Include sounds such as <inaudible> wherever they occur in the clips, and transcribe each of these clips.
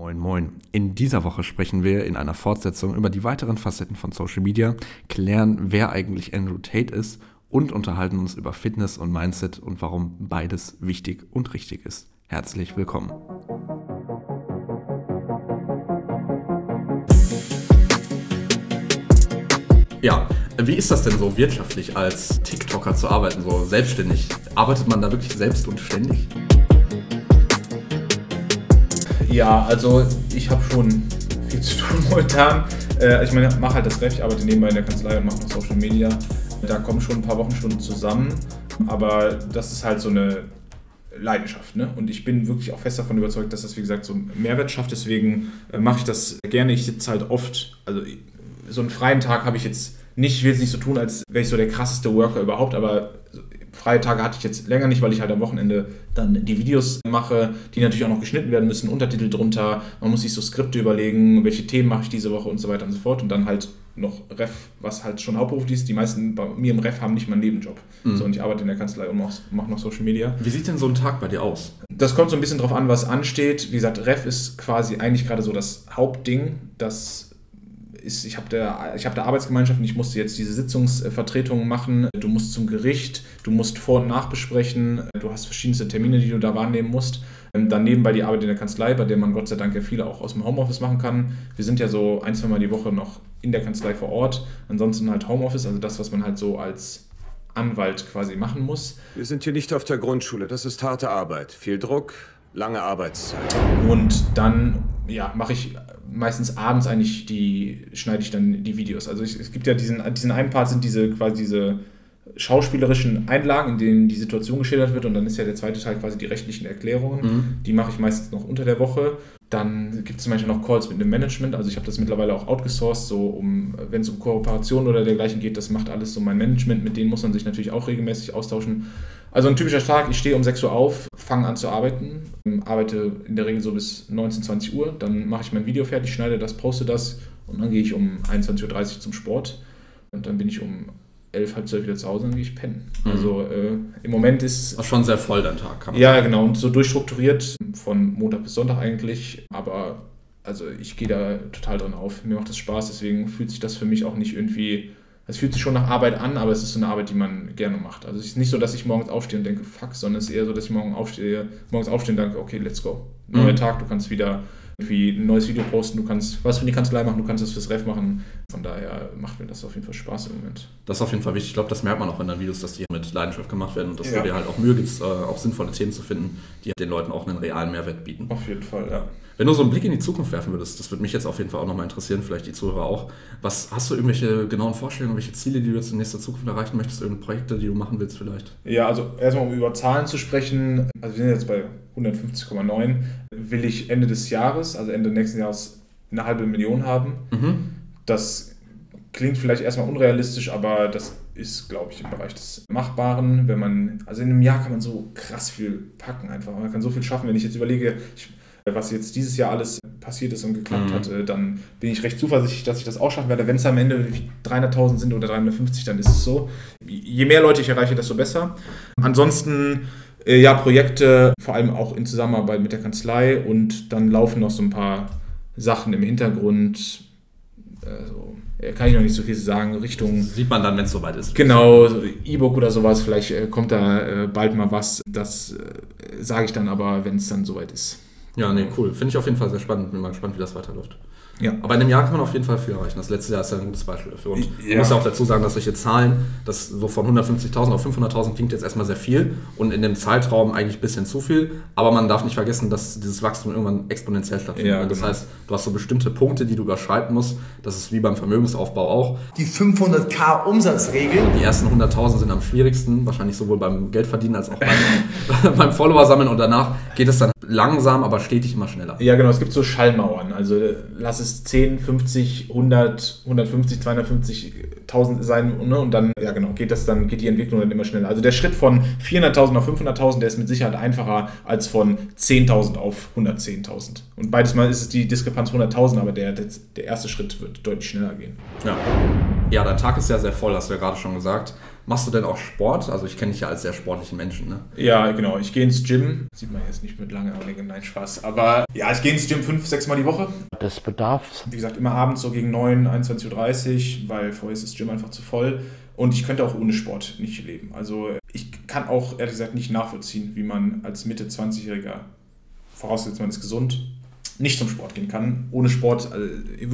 Moin, moin. In dieser Woche sprechen wir in einer Fortsetzung über die weiteren Facetten von Social Media, klären, wer eigentlich Andrew Tate ist und unterhalten uns über Fitness und Mindset und warum beides wichtig und richtig ist. Herzlich willkommen. Ja, wie ist das denn so wirtschaftlich als TikToker zu arbeiten, so selbstständig? Arbeitet man da wirklich selbst und ständig? Ja, also ich habe schon viel zu tun <laughs> momentan. Äh, ich meine, mache halt das Recht, ich arbeite nebenbei in der Kanzlei und mache noch Social Media. Da kommen schon ein paar Wochenstunden zusammen, aber das ist halt so eine Leidenschaft. Ne? Und ich bin wirklich auch fest davon überzeugt, dass das, wie gesagt, so einen Mehrwert schafft. Deswegen äh, mache ich das gerne. Ich sitze halt oft, also so einen freien Tag habe ich jetzt nicht, ich will es nicht so tun, als wäre ich so der krasseste Worker überhaupt, aber freie Tage hatte ich jetzt länger nicht, weil ich halt am Wochenende dann die Videos mache, die natürlich auch noch geschnitten werden müssen, Untertitel drunter. Man muss sich so Skripte überlegen, welche Themen mache ich diese Woche und so weiter und so fort. Und dann halt noch Ref, was halt schon hauptberuflich ist. Die meisten bei mir im Ref haben nicht mal einen Nebenjob. Mhm. So, und ich arbeite in der Kanzlei und mache noch Social Media. Wie sieht denn so ein Tag bei dir aus? Das kommt so ein bisschen drauf an, was ansteht. Wie gesagt, Ref ist quasi eigentlich gerade so das Hauptding, das ist, ich habe da, hab da Arbeitsgemeinschaften, ich musste jetzt diese Sitzungsvertretungen machen, du musst zum Gericht, du musst Vor- und Nachbesprechen, du hast verschiedenste Termine, die du da wahrnehmen musst. Ähm, dann nebenbei die Arbeit in der Kanzlei, bei der man Gott sei Dank ja viele auch aus dem Homeoffice machen kann. Wir sind ja so ein, zwei Mal die Woche noch in der Kanzlei vor Ort, ansonsten halt Homeoffice, also das, was man halt so als Anwalt quasi machen muss. Wir sind hier nicht auf der Grundschule, das ist harte Arbeit. Viel Druck, lange Arbeitszeit. Und dann ja, mache ich meistens abends eigentlich die, schneide ich dann die Videos. Also ich, es gibt ja diesen, diesen einen Part sind diese quasi diese schauspielerischen Einlagen, in denen die Situation geschildert wird und dann ist ja der zweite Teil quasi die rechtlichen Erklärungen. Mhm. Die mache ich meistens noch unter der Woche. Dann gibt es Beispiel noch Calls mit dem Management. Also ich habe das mittlerweile auch outgesourced, so um, wenn es um Kooperation oder dergleichen geht, das macht alles so mein Management. Mit denen muss man sich natürlich auch regelmäßig austauschen. Also ein typischer Tag, ich stehe um 6 Uhr auf, fange an zu arbeiten, arbeite in der Regel so bis 19, 20 Uhr, dann mache ich mein Video fertig, schneide das, poste das und dann gehe ich um 21.30 Uhr zum Sport und dann bin ich um 11, halb 12 wieder zu Hause und dann gehe ich pennen. Mhm. Also äh, im Moment ist... War schon sehr voll dein Tag, kann man Ja, sagen. genau und so durchstrukturiert von Montag bis Sonntag eigentlich, aber also ich gehe da total dran auf. Mir macht das Spaß, deswegen fühlt sich das für mich auch nicht irgendwie es fühlt sich schon nach Arbeit an, aber es ist so eine Arbeit, die man gerne macht. Also es ist nicht so, dass ich morgens aufstehe und denke, fuck, sondern es ist eher so, dass ich morgen aufstehe, morgens aufstehe und denke, okay, let's go. Neuer mhm. Tag, du kannst wieder irgendwie ein neues Video posten, du kannst was für die Kanzlei machen, du kannst das fürs Ref machen. Von daher macht mir das auf jeden Fall Spaß im Moment. Das ist auf jeden Fall wichtig. Ich glaube, das merkt man auch in den Videos, dass die mit Leidenschaft gemacht werden und dass ja. du dir halt auch Mühe gibst, äh, auch sinnvolle Themen zu finden, die den Leuten auch einen realen Mehrwert bieten. Auf jeden Fall, ja. Wenn du so einen Blick in die Zukunft werfen würdest, das würde mich jetzt auf jeden Fall auch nochmal interessieren, vielleicht die Zuhörer auch. Was hast du irgendwelche genauen Vorstellungen, welche Ziele, die du jetzt in nächster Zukunft erreichen möchtest, irgendeine Projekte, die du machen willst vielleicht? Ja, also erstmal um über Zahlen zu sprechen, also wir sind jetzt bei 150,9, will ich Ende des Jahres, also Ende nächsten Jahres, eine halbe Million haben. Mhm. Das klingt vielleicht erstmal unrealistisch, aber das ist, glaube ich, im Bereich des Machbaren. Wenn man, also in einem Jahr kann man so krass viel packen einfach. Man kann so viel schaffen. Wenn ich jetzt überlege, ich was jetzt dieses Jahr alles passiert ist und geklappt mhm. hat, äh, dann bin ich recht zuversichtlich, dass ich das auch schaffen werde. Wenn es am Ende 300.000 sind oder 350, dann ist es so. Je mehr Leute ich erreiche, desto besser. Ansonsten äh, ja, Projekte, vor allem auch in Zusammenarbeit mit der Kanzlei und dann laufen noch so ein paar Sachen im Hintergrund. Also, kann ich noch nicht so viel sagen, Richtung. Sieht man dann, wenn es soweit ist. Genau, E-Book oder sowas, vielleicht kommt da bald mal was. Das sage ich dann aber, wenn es dann soweit ist. Ja, nee, cool. Finde ich auf jeden Fall sehr spannend. Bin mal gespannt, wie das weiterläuft. Ja. Aber in einem Jahr kann man auf jeden Fall viel erreichen. Das letzte Jahr ist ja ein gutes Beispiel dafür. Und ja. man muss ja auch dazu sagen, dass solche Zahlen, das so von 150.000 auf 500.000 klingt jetzt erstmal sehr viel und in dem Zeitraum eigentlich ein bisschen zu viel. Aber man darf nicht vergessen, dass dieses Wachstum irgendwann exponentiell stattfindet. Ja, das genau. heißt, du hast so bestimmte Punkte, die du überschreiten musst. Das ist wie beim Vermögensaufbau auch. Die 500k Umsatzregel. Die ersten 100.000 sind am schwierigsten, wahrscheinlich sowohl beim Geldverdienen als auch beim, <laughs> beim Follower sammeln. Und danach geht es dann langsam, aber stetig immer schneller. Ja, genau. Es gibt so Schallmauern. Also lass es 10, 50, 100, 150, 250, 1000 sein ne? und dann, ja genau, geht das dann, geht die Entwicklung dann immer schneller. Also der Schritt von 400.000 auf 500.000, der ist mit Sicherheit einfacher als von 10.000 auf 110.000. Und beides mal ist es die Diskrepanz 100.000, aber der, der, der erste Schritt wird deutlich schneller gehen. Ja. Ja, dein Tag ist ja sehr voll, hast du ja gerade schon gesagt. Machst du denn auch Sport? Also ich kenne dich ja als sehr sportlichen Menschen, ne? Ja, genau. Ich gehe ins Gym. Sieht man jetzt nicht mit lange Augen, nein, Spaß. Aber ja, ich gehe ins Gym fünf, sechs Mal die Woche. Das bedarf. Wie gesagt, immer abends so gegen 9, 21.30 Uhr, weil vorher ist das Gym einfach zu voll. Und ich könnte auch ohne Sport nicht leben. Also ich kann auch ehrlich gesagt nicht nachvollziehen, wie man als Mitte 20-Jähriger, vorausgesetzt man ist gesund, nicht zum Sport gehen kann. Ohne Sport, also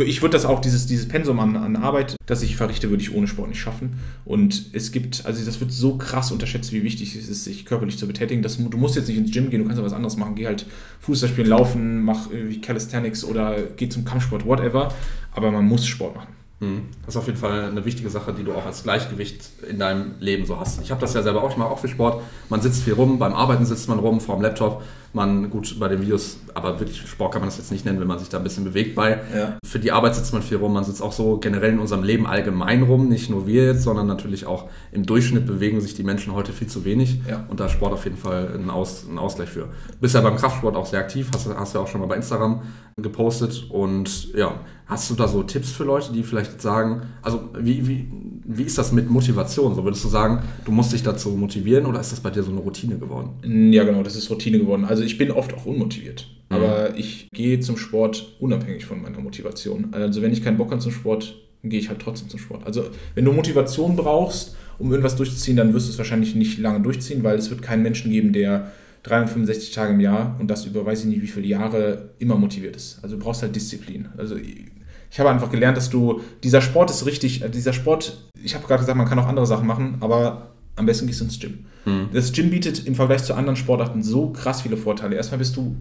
ich würde das auch, dieses, dieses Pensum an, an Arbeit, das ich verrichte, würde ich ohne Sport nicht schaffen. Und es gibt, also das wird so krass unterschätzt, wie wichtig es ist, sich körperlich zu betätigen. Das, du musst jetzt nicht ins Gym gehen, du kannst auch was anderes machen. Geh halt Fußball spielen, laufen, mach irgendwie Calisthenics oder geh zum Kampfsport, whatever. Aber man muss Sport machen. Mhm. Das ist auf jeden Fall eine wichtige Sache, die du auch als Gleichgewicht in deinem Leben so hast. Ich habe das ja selber auch, ich mache auch viel Sport. Man sitzt viel rum, beim Arbeiten sitzt man rum, vor dem Laptop. Man, gut, bei den Videos, aber wirklich Sport kann man das jetzt nicht nennen, wenn man sich da ein bisschen bewegt bei. Ja. Für die Arbeit sitzt man viel rum. Man sitzt auch so generell in unserem Leben allgemein rum. Nicht nur wir jetzt, sondern natürlich auch im Durchschnitt bewegen sich die Menschen heute viel zu wenig. Ja. Und da ist Sport auf jeden Fall ein, Aus, ein Ausgleich für. Du bist ja beim Kraftsport auch sehr aktiv, hast, hast ja auch schon mal bei Instagram gepostet. Und ja, hast du da so Tipps für Leute, die vielleicht sagen, also wie, wie, wie ist das mit Motivation? So würdest du sagen, du musst dich dazu motivieren oder ist das bei dir so eine Routine geworden? Ja, genau, das ist Routine geworden. Also ich bin oft auch unmotiviert. Mhm. Aber ich gehe zum Sport unabhängig von meiner Motivation. Also wenn ich keinen Bock habe zum Sport, gehe ich halt trotzdem zum Sport. Also wenn du Motivation brauchst, um irgendwas durchzuziehen, dann wirst du es wahrscheinlich nicht lange durchziehen, weil es wird keinen Menschen geben, der 365 Tage im Jahr und das über weiß ich nicht wie viele Jahre immer motiviert ist. Also du brauchst halt Disziplin. Also ich habe einfach gelernt, dass du, dieser Sport ist richtig, äh, dieser Sport, ich habe gerade gesagt, man kann auch andere Sachen machen, aber am besten gehst du ins Gym. Mhm. Das Gym bietet im Vergleich zu anderen Sportarten so krass viele Vorteile. Erstmal bist du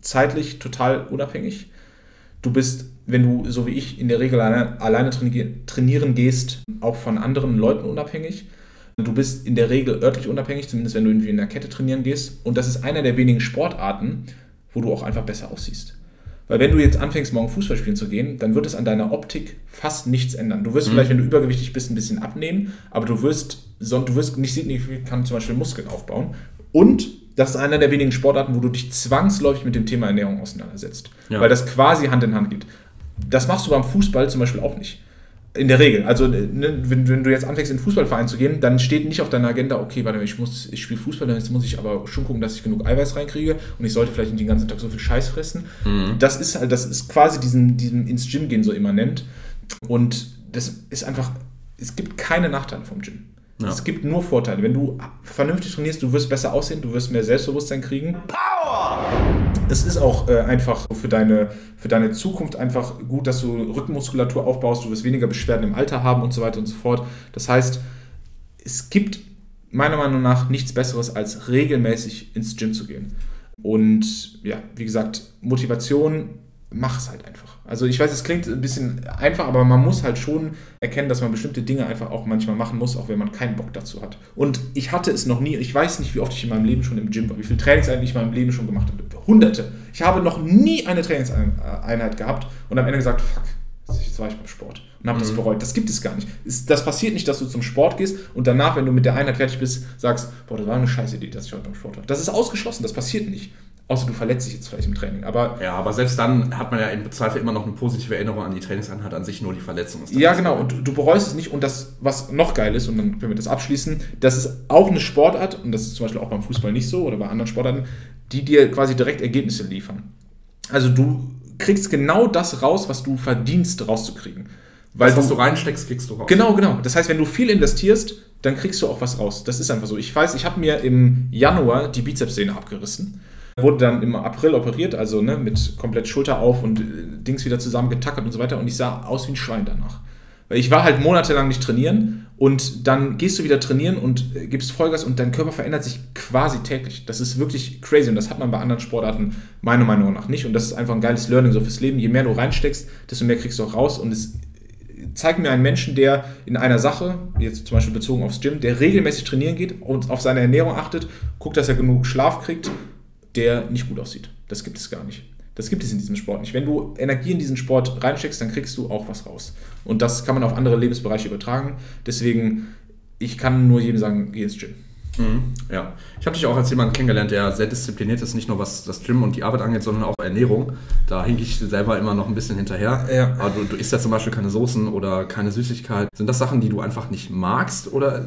zeitlich total unabhängig. Du bist, wenn du, so wie ich, in der Regel alleine, alleine trainieren gehst, auch von anderen Leuten unabhängig. Du bist in der Regel örtlich unabhängig, zumindest wenn du irgendwie in der Kette trainieren gehst. Und das ist einer der wenigen Sportarten, wo du auch einfach besser aussiehst. Weil wenn du jetzt anfängst, morgen Fußball spielen zu gehen, dann wird es an deiner Optik fast nichts ändern. Du wirst mhm. vielleicht, wenn du übergewichtig bist, ein bisschen abnehmen, aber du wirst, du wirst nicht signifikant zum Beispiel Muskeln aufbauen. Und das ist einer der wenigen Sportarten, wo du dich zwangsläufig mit dem Thema Ernährung auseinandersetzt. Ja. Weil das quasi Hand in Hand geht. Das machst du beim Fußball zum Beispiel auch nicht. In der Regel. Also, ne, wenn, wenn, du jetzt anfängst, in den Fußballverein zu gehen, dann steht nicht auf deiner Agenda, okay, warte, ich, ich spiele Fußball, jetzt muss ich aber schon gucken, dass ich genug Eiweiß reinkriege und ich sollte vielleicht nicht den ganzen Tag so viel Scheiß fressen. Mhm. Das ist halt, das ist quasi diesem, diesem ins Gym gehen so immanent. Und das ist einfach, es gibt keine Nachteile vom Gym. Ja. Es gibt nur Vorteile. Wenn du vernünftig trainierst, du wirst besser aussehen, du wirst mehr Selbstbewusstsein kriegen. Power! Es ist auch äh, einfach für deine, für deine Zukunft einfach gut, dass du Rückenmuskulatur aufbaust, du wirst weniger Beschwerden im Alter haben und so weiter und so fort. Das heißt, es gibt meiner Meinung nach nichts Besseres, als regelmäßig ins Gym zu gehen. Und ja, wie gesagt, Motivation mach es halt einfach. Also ich weiß, es klingt ein bisschen einfach, aber man muss halt schon erkennen, dass man bestimmte Dinge einfach auch manchmal machen muss, auch wenn man keinen Bock dazu hat. Und ich hatte es noch nie, ich weiß nicht, wie oft ich in meinem Leben schon im Gym war, wie viele Trainingseinheiten ich in meinem Leben schon gemacht habe. Hunderte. Ich habe noch nie eine Trainingseinheit gehabt und am Ende gesagt, fuck, jetzt war ich beim Sport und habe mhm. das bereut. Das gibt es gar nicht. Das passiert nicht, dass du zum Sport gehst und danach, wenn du mit der Einheit fertig bist, sagst, boah, das war eine scheiß Idee, dass ich heute beim Sport war. Das ist ausgeschlossen, das passiert nicht. Außer du verletzt dich jetzt vielleicht im Training. Aber ja, aber selbst dann hat man ja im Zweifel immer noch eine positive Erinnerung an die Trainingseinheit an sich, nur die Verletzung ist. Ja, genau. Und du bereust es nicht. Und das, was noch geil ist, und dann können wir das abschließen, das ist auch eine Sportart, und das ist zum Beispiel auch beim Fußball nicht so oder bei anderen Sportarten, die dir quasi direkt Ergebnisse liefern. Also du kriegst genau das raus, was du verdienst rauszukriegen. Weil das, was du reinsteckst, kriegst du raus. Genau, genau. Das heißt, wenn du viel investierst, dann kriegst du auch was raus. Das ist einfach so. Ich weiß, ich habe mir im Januar die Bizepssehne abgerissen Wurde dann im April operiert, also ne, mit komplett Schulter auf und äh, Dings wieder zusammengetackert und so weiter. Und ich sah aus wie ein Schwein danach. Weil ich war halt monatelang nicht trainieren und dann gehst du wieder trainieren und äh, gibst Vollgas und dein Körper verändert sich quasi täglich. Das ist wirklich crazy und das hat man bei anderen Sportarten meiner Meinung nach nicht. Und das ist einfach ein geiles Learning so fürs Leben. Je mehr du reinsteckst, desto mehr kriegst du auch raus. Und es zeigt mir einen Menschen, der in einer Sache, jetzt zum Beispiel bezogen aufs Gym, der regelmäßig trainieren geht und auf seine Ernährung achtet, guckt, dass er genug Schlaf kriegt der nicht gut aussieht. Das gibt es gar nicht. Das gibt es in diesem Sport nicht. Wenn du Energie in diesen Sport reinsteckst, dann kriegst du auch was raus. Und das kann man auf andere Lebensbereiche übertragen. Deswegen, ich kann nur jedem sagen, geh ins Gym. Mhm, ja, ich habe dich auch als jemand kennengelernt, der sehr diszipliniert ist, nicht nur was das Gym und die Arbeit angeht, sondern auch Ernährung. Da hinke ich selber immer noch ein bisschen hinterher. Ja. Aber du, du isst ja zum Beispiel keine Soßen oder keine Süßigkeit. Sind das Sachen, die du einfach nicht magst oder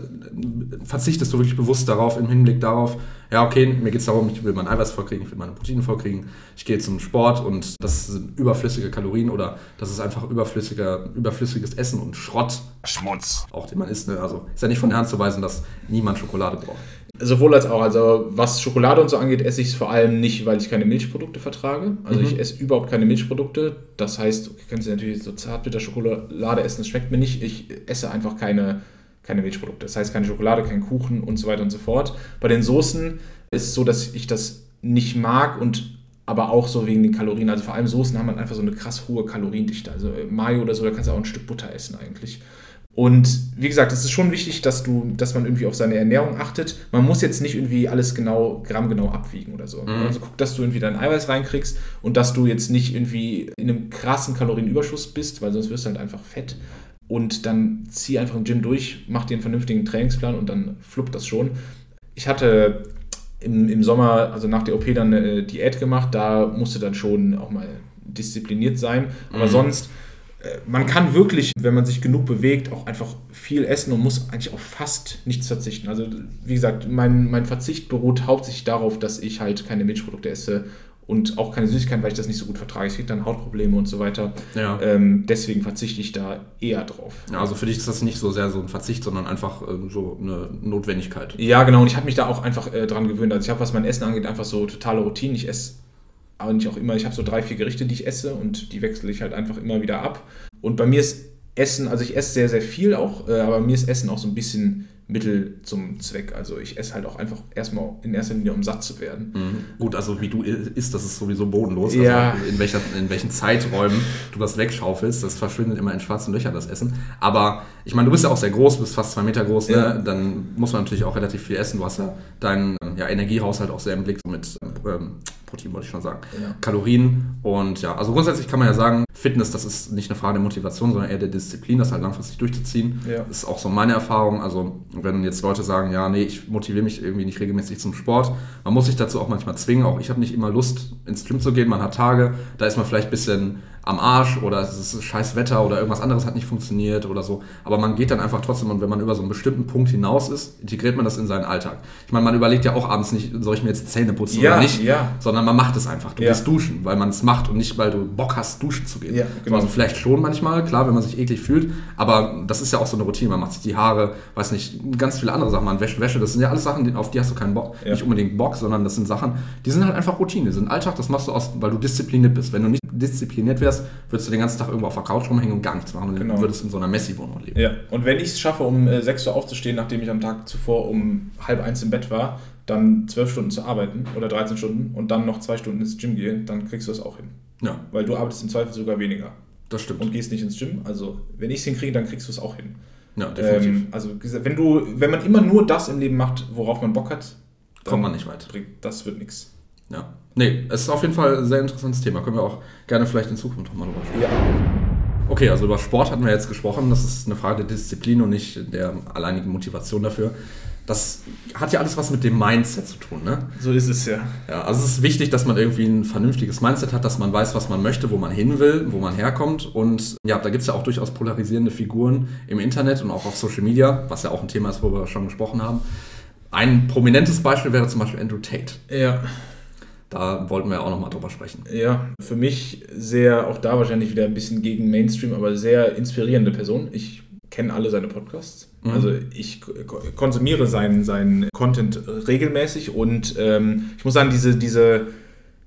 verzichtest du wirklich bewusst darauf, im Hinblick darauf, ja, okay, mir geht es darum, ich will mein Eiweiß vorkriegen, ich will meine Proteine vorkriegen, ich gehe zum Sport und das sind überflüssige Kalorien oder das ist einfach überflüssiger, überflüssiges Essen und Schrott. Schmutz. Auch den man isst. Ne? Also ist ja nicht von der Hand zu weisen, dass niemand Schokolade braucht. Sowohl als auch. Also was Schokolade und so angeht, esse ich es vor allem nicht, weil ich keine Milchprodukte vertrage. Also mhm. ich esse überhaupt keine Milchprodukte. Das heißt, du kannst natürlich so zart mit der Schokolade essen, das schmeckt mir nicht. Ich esse einfach keine keine Milchprodukte. Das heißt keine Schokolade, kein Kuchen und so weiter und so fort. Bei den Soßen ist es so, dass ich das nicht mag und aber auch so wegen den Kalorien. Also vor allem Soßen haben halt einfach so eine krass hohe Kaloriendichte. Also äh, Mayo oder so, da kannst du auch ein Stück Butter essen eigentlich. Und wie gesagt, es ist schon wichtig, dass du, dass man irgendwie auf seine Ernährung achtet. Man muss jetzt nicht irgendwie alles genau, grammgenau abwiegen oder so. Mhm. Also guck, dass du irgendwie dein Eiweiß reinkriegst und dass du jetzt nicht irgendwie in einem krassen Kalorienüberschuss bist, weil sonst wirst du halt einfach fett und dann zieh einfach im Gym durch, mach dir einen vernünftigen Trainingsplan und dann fluppt das schon. Ich hatte im, im Sommer, also nach der OP, dann eine Diät gemacht, da musste dann schon auch mal diszipliniert sein. Aber mhm. sonst, äh, man kann wirklich, wenn man sich genug bewegt, auch einfach viel essen und muss eigentlich auf fast nichts verzichten. Also wie gesagt, mein, mein Verzicht beruht hauptsächlich darauf, dass ich halt keine Milchprodukte esse und auch keine Süßigkeiten, weil ich das nicht so gut vertrage. Ich kriege dann Hautprobleme und so weiter. Ja. Ähm, deswegen verzichte ich da eher drauf. Ja, also für dich ist das nicht so sehr so ein Verzicht, sondern einfach äh, so eine Notwendigkeit. Ja, genau. Und ich habe mich da auch einfach äh, dran gewöhnt. Also ich habe, was mein Essen angeht, einfach so totale Routine. Ich esse aber nicht auch immer, ich habe so drei, vier Gerichte, die ich esse und die wechsle ich halt einfach immer wieder ab. Und bei mir ist Essen, also ich esse sehr, sehr viel auch, äh, aber mir ist Essen auch so ein bisschen Mittel zum Zweck. Also ich esse halt auch einfach erstmal in erster Linie, um satt zu werden. Mhm. Gut, also wie du isst, das ist sowieso bodenlos. Ja. Also in, welcher, in welchen Zeiträumen du das wegschaufelst, das verschwindet immer in schwarzen Löchern, das Essen. Aber ich meine, du bist ja auch sehr groß, bist fast zwei Meter groß, ne? ja. dann muss man natürlich auch relativ viel essen. Du hast ja deinen ja, Energiehaushalt auch sehr im Blick mit ähm, Protein wollte ich schon sagen, ja. Kalorien und ja, also grundsätzlich kann man ja sagen, Fitness, das ist nicht eine Frage der Motivation, sondern eher der Disziplin, das halt langfristig durchzuziehen. Ja. Das ist auch so meine Erfahrung. Also wenn jetzt Leute sagen, ja, nee, ich motiviere mich irgendwie nicht regelmäßig zum Sport, man muss sich dazu auch manchmal zwingen. Auch ich habe nicht immer Lust, ins Gym zu gehen. Man hat Tage, da ist man vielleicht ein bisschen am Arsch oder es ist scheiß Wetter oder irgendwas anderes hat nicht funktioniert oder so. Aber man geht dann einfach trotzdem und wenn man über so einen bestimmten Punkt hinaus ist, integriert man das in seinen Alltag. Ich meine, man überlegt ja auch abends nicht, soll ich mir jetzt Zähne putzen ja, oder nicht, ja. sondern man macht es einfach. Du ja. gehst duschen, weil man es macht und nicht, weil du Bock hast, duschen zu gehen. Ja, genau. Also vielleicht schon manchmal, klar, wenn man sich eklig fühlt, aber das ist ja auch so eine Routine. Man macht sich die Haare, weiß nicht, ganz viele andere Sachen. Man wäscht Wäsche, das sind ja alles Sachen, auf die hast du keinen Bock. Nicht unbedingt Bock, sondern das sind Sachen, die sind halt einfach Routine, die sind Alltag, das machst du aus, weil du diszipliniert bist. Wenn du nicht diszipliniert wärst, würdest du den ganzen Tag irgendwo auf der Couch rumhängen und gar nichts machen. Und genau. du würdest in so einer Messi-Wohnung leben. Ja, und wenn ich es schaffe, um äh, 6 Uhr aufzustehen, nachdem ich am Tag zuvor um halb eins im Bett war, dann 12 Stunden zu arbeiten oder 13 Stunden und dann noch zwei Stunden ins Gym gehen, dann kriegst du das auch hin. Ja. Weil du arbeitest im Zweifel sogar weniger. Das stimmt. Und gehst nicht ins Gym. Also, wenn ich es hinkriege, dann kriegst du es auch hin. Ja, definitiv. Ähm, also, wenn du, wenn man immer nur das im Leben macht, worauf man Bock hat, kommt man nicht weit. Das wird nichts. Ja. Nee, es ist auf jeden Fall ein sehr interessantes Thema. Können wir auch gerne vielleicht in Zukunft nochmal drüber sprechen. Ja. Okay, also über Sport hatten wir jetzt gesprochen. Das ist eine Frage der Disziplin und nicht der alleinigen Motivation dafür. Das hat ja alles was mit dem Mindset zu tun, ne? So ist es ja. Ja, also es ist wichtig, dass man irgendwie ein vernünftiges Mindset hat, dass man weiß, was man möchte, wo man hin will, wo man herkommt. Und ja, da gibt es ja auch durchaus polarisierende Figuren im Internet und auch auf Social Media, was ja auch ein Thema ist, wo wir schon gesprochen haben. Ein prominentes Beispiel wäre zum Beispiel Andrew Tate. Ja. Da wollten wir auch nochmal drüber sprechen. Ja, für mich sehr, auch da wahrscheinlich wieder ein bisschen gegen Mainstream, aber sehr inspirierende Person. Ich kenne alle seine Podcasts. Mhm. Also ich konsumiere seinen, seinen Content regelmäßig und ähm, ich muss sagen, diese, diese,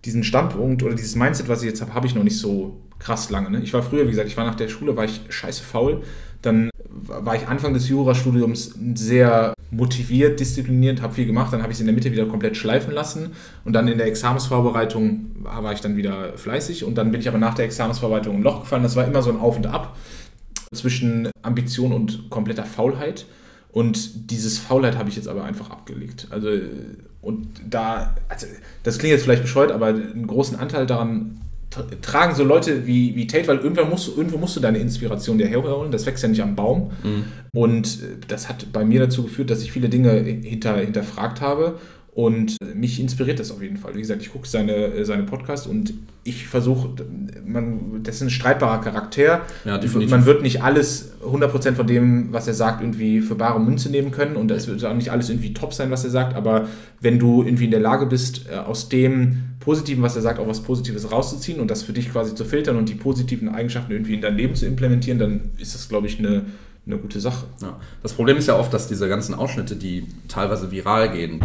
diesen Standpunkt oder dieses Mindset, was ich jetzt habe, habe ich noch nicht so krass lange. Ne? Ich war früher, wie gesagt, ich war nach der Schule, war ich scheiße faul. Dann war ich Anfang des Jurastudiums sehr motiviert, diszipliniert, habe viel gemacht, dann habe ich es in der Mitte wieder komplett schleifen lassen und dann in der Examensvorbereitung war ich dann wieder fleißig und dann bin ich aber nach der Examensvorbereitung ein Loch gefallen. Das war immer so ein Auf und Ab zwischen Ambition und kompletter Faulheit. Und dieses Faulheit habe ich jetzt aber einfach abgelegt. Also, und da, also, das klingt jetzt vielleicht bescheuert, aber einen großen Anteil daran tragen so Leute wie, wie Tate, weil irgendwann musst du, irgendwo musst du deine Inspiration dir herholen, das wächst ja nicht am Baum. Mhm. Und äh, das hat bei mir dazu geführt, dass ich viele Dinge hinter, hinterfragt habe und mich inspiriert das auf jeden Fall. Wie gesagt, ich gucke seine, seine Podcasts und ich versuche, das ist ein streitbarer Charakter. Ja, man wird nicht alles 100% von dem, was er sagt, irgendwie für bare Münze nehmen können und es wird auch nicht alles irgendwie top sein, was er sagt, aber wenn du irgendwie in der Lage bist, äh, aus dem Positiven, was er sagt, auch was Positives rauszuziehen und das für dich quasi zu filtern und die positiven Eigenschaften irgendwie in dein Leben zu implementieren, dann ist das, glaube ich, eine eine gute Sache. Ja. Das Problem ist ja oft, dass diese ganzen Ausschnitte, die teilweise viral gehen,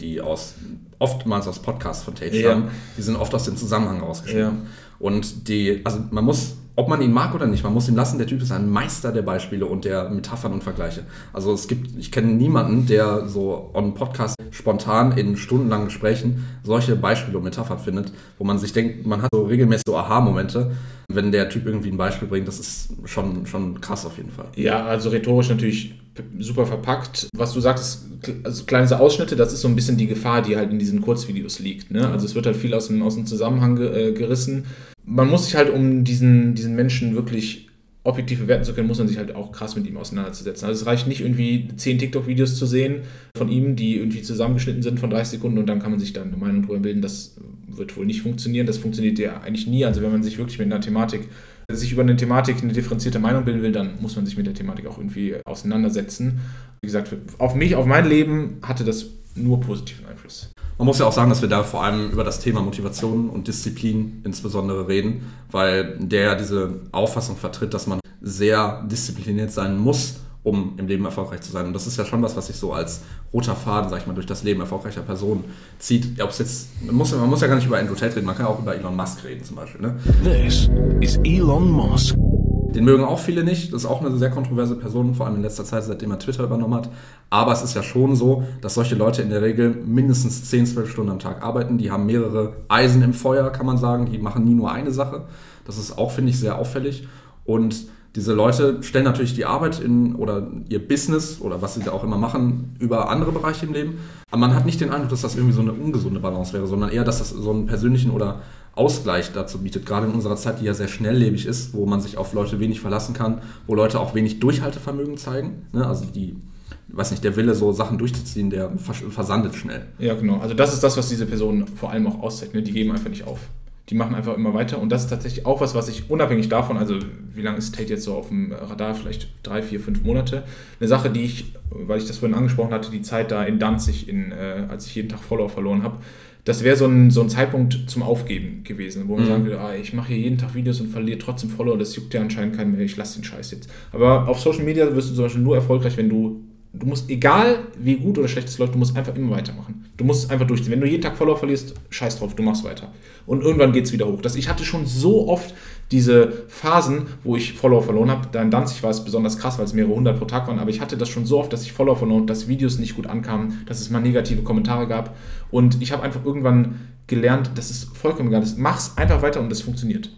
die aus oftmals aus Podcasts von Tate ja. stammen, die sind oft aus dem Zusammenhang rausgeschnitten. Ja. Und die, also man muss ob man ihn mag oder nicht, man muss ihn lassen, der Typ ist ein Meister der Beispiele und der Metaphern und Vergleiche. Also es gibt, ich kenne niemanden, der so on Podcast spontan in stundenlangen Gesprächen solche Beispiele und Metaphern findet, wo man sich denkt, man hat so regelmäßig so Aha-Momente, wenn der Typ irgendwie ein Beispiel bringt, das ist schon, schon krass auf jeden Fall. Ja, also rhetorisch natürlich super verpackt. Was du sagst, also kleine Ausschnitte, das ist so ein bisschen die Gefahr, die halt in diesen Kurzvideos liegt. Ne? Also es wird halt viel aus dem, aus dem Zusammenhang äh, gerissen man muss sich halt, um diesen, diesen Menschen wirklich objektiv bewerten zu können, muss man sich halt auch krass mit ihm auseinanderzusetzen. Also es reicht nicht irgendwie zehn TikTok-Videos zu sehen von ihm, die irgendwie zusammengeschnitten sind von 30 Sekunden und dann kann man sich dann eine Meinung darüber bilden. Das wird wohl nicht funktionieren. Das funktioniert ja eigentlich nie. Also wenn man sich wirklich mit einer Thematik, sich über eine Thematik eine differenzierte Meinung bilden will, dann muss man sich mit der Thematik auch irgendwie auseinandersetzen. Wie gesagt, auf mich, auf mein Leben hatte das nur positiven Einfluss. Man muss ja auch sagen, dass wir da vor allem über das Thema Motivation und Disziplin insbesondere reden, weil der ja diese Auffassung vertritt, dass man sehr diszipliniert sein muss, um im Leben erfolgreich zu sein. Und das ist ja schon was, was sich so als roter Faden, sag ich mal, durch das Leben erfolgreicher Personen zieht. Ja, jetzt, man, muss, man muss ja gar nicht über Andrew Tate reden, man kann auch über Elon Musk reden zum Beispiel. Ne? This is Elon Musk. Den mögen auch viele nicht. Das ist auch eine sehr kontroverse Person, vor allem in letzter Zeit, seitdem er Twitter übernommen hat. Aber es ist ja schon so, dass solche Leute in der Regel mindestens 10, 12 Stunden am Tag arbeiten. Die haben mehrere Eisen im Feuer, kann man sagen. Die machen nie nur eine Sache. Das ist auch, finde ich, sehr auffällig. Und diese Leute stellen natürlich die Arbeit in oder ihr Business oder was sie da auch immer machen über andere Bereiche im Leben. Aber man hat nicht den Eindruck, dass das irgendwie so eine ungesunde Balance wäre, sondern eher, dass das so einen persönlichen oder Ausgleich dazu bietet, gerade in unserer Zeit, die ja sehr schnelllebig ist, wo man sich auf Leute wenig verlassen kann, wo Leute auch wenig Durchhaltevermögen zeigen. Ne? Also die, weiß nicht, der Wille, so Sachen durchzuziehen, der versandet schnell. Ja, genau. Also das ist das, was diese Personen vor allem auch auszeichnet. Die geben einfach nicht auf. Die machen einfach immer weiter. Und das ist tatsächlich auch was, was ich unabhängig davon, also wie lange ist Tate jetzt so auf dem Radar? Vielleicht drei, vier, fünf Monate. Eine Sache, die ich, weil ich das vorhin angesprochen hatte, die Zeit da in Danzig, in, äh, als ich jeden Tag Follower verloren habe, das wäre so ein, so ein Zeitpunkt zum Aufgeben gewesen, wo man mhm. sagen würde, ah, ich mache hier jeden Tag Videos und verliere trotzdem Follower, das juckt ja anscheinend keinen mehr, ich lasse den Scheiß jetzt. Aber auf Social Media wirst du zum Beispiel nur erfolgreich, wenn du, du musst, egal wie gut oder schlecht es läuft, du musst einfach immer weitermachen. Du musst einfach durchziehen. Wenn du jeden Tag Follower verlierst, scheiß drauf, du machst weiter. Und irgendwann geht es wieder hoch. Das, ich hatte schon so oft diese Phasen, wo ich Follower verloren habe. Da in Danzig war es besonders krass, weil es mehrere hundert pro Tag waren, aber ich hatte das schon so oft, dass ich Follower verloren habe, dass Videos nicht gut ankamen, dass es mal negative Kommentare gab. Und ich habe einfach irgendwann gelernt, das ist vollkommen egal. Mach's einfach weiter und das funktioniert.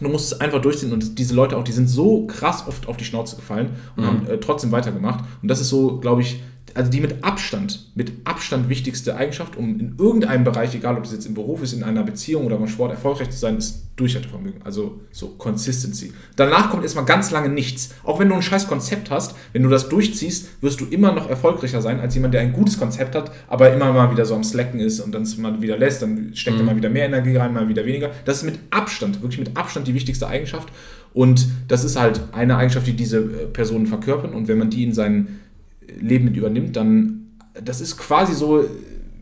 Du musst es einfach durchziehen und diese Leute auch, die sind so krass oft auf die Schnauze gefallen und mhm. haben äh, trotzdem weitergemacht. Und das ist so, glaube ich, also die mit Abstand, mit Abstand wichtigste Eigenschaft, um in irgendeinem Bereich, egal ob es jetzt im Beruf ist, in einer Beziehung oder beim Sport erfolgreich zu sein, ist Durchhaltevermögen, also so Consistency. Danach kommt erstmal ganz lange nichts. Auch wenn du ein scheiß Konzept hast, wenn du das durchziehst, wirst du immer noch erfolgreicher sein als jemand, der ein gutes Konzept hat, aber immer mal wieder so am Slacken ist und dann es mal wieder lässt, dann steckt mhm. er mal wieder mehr Energie rein, mal wieder weniger. Das ist mit Abstand, wirklich mit Abstand die wichtigste Eigenschaft. Und das ist halt eine Eigenschaft, die diese äh, Personen verkörpern. Und wenn man die in seinen Leben mit übernimmt, dann das ist quasi so,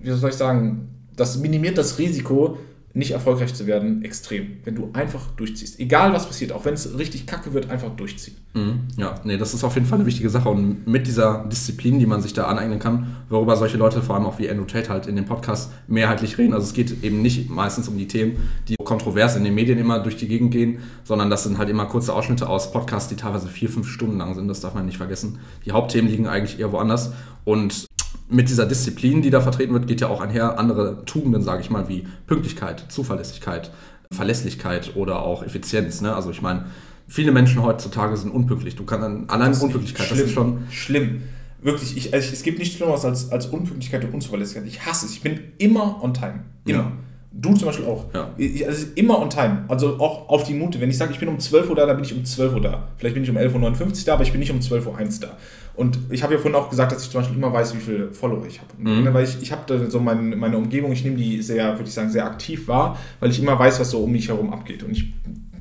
wie soll ich sagen, das minimiert das Risiko, nicht erfolgreich zu werden, extrem. Wenn du einfach durchziehst. Egal was passiert, auch wenn es richtig kacke wird, einfach durchziehen. Mhm. Ja, nee, das ist auf jeden Fall eine wichtige Sache. Und mit dieser Disziplin, die man sich da aneignen kann, worüber solche Leute, vor allem auch wie Andrew Tate halt in dem Podcast mehrheitlich reden. Also es geht eben nicht meistens um die Themen, die kontrovers in den Medien immer durch die Gegend gehen, sondern das sind halt immer kurze Ausschnitte aus Podcasts, die teilweise vier, fünf Stunden lang sind. Das darf man nicht vergessen. Die Hauptthemen liegen eigentlich eher woanders. Und mit dieser Disziplin, die da vertreten wird, geht ja auch einher andere Tugenden, sage ich mal, wie Pünktlichkeit, Zuverlässigkeit, Verlässlichkeit oder auch Effizienz. Ne? Also ich meine, viele Menschen heutzutage sind unpünktlich. Du kannst dann allein das Unpünktlichkeit, schlimm, das ist schon schlimm. Wirklich, ich, also es gibt nichts Schlimmeres als, als Unpünktlichkeit und Unzuverlässigkeit. Ich hasse es. Ich bin immer on time. Immer. Ja. Du zum Beispiel auch. Ja. Ich, also immer on time. Also auch auf die Minute. Wenn ich sage, ich bin um 12 Uhr da, dann bin ich um 12 Uhr da. Vielleicht bin ich um 11.59 Uhr da, aber ich bin nicht um 12.01 Uhr da. Und ich habe ja vorhin auch gesagt, dass ich zum Beispiel immer weiß, wie viele Follower ich habe. Mhm. Weil ich, ich habe so mein, meine Umgebung, ich nehme die sehr, würde ich sagen, sehr aktiv wahr, weil ich immer weiß, was so um mich herum abgeht. Und ich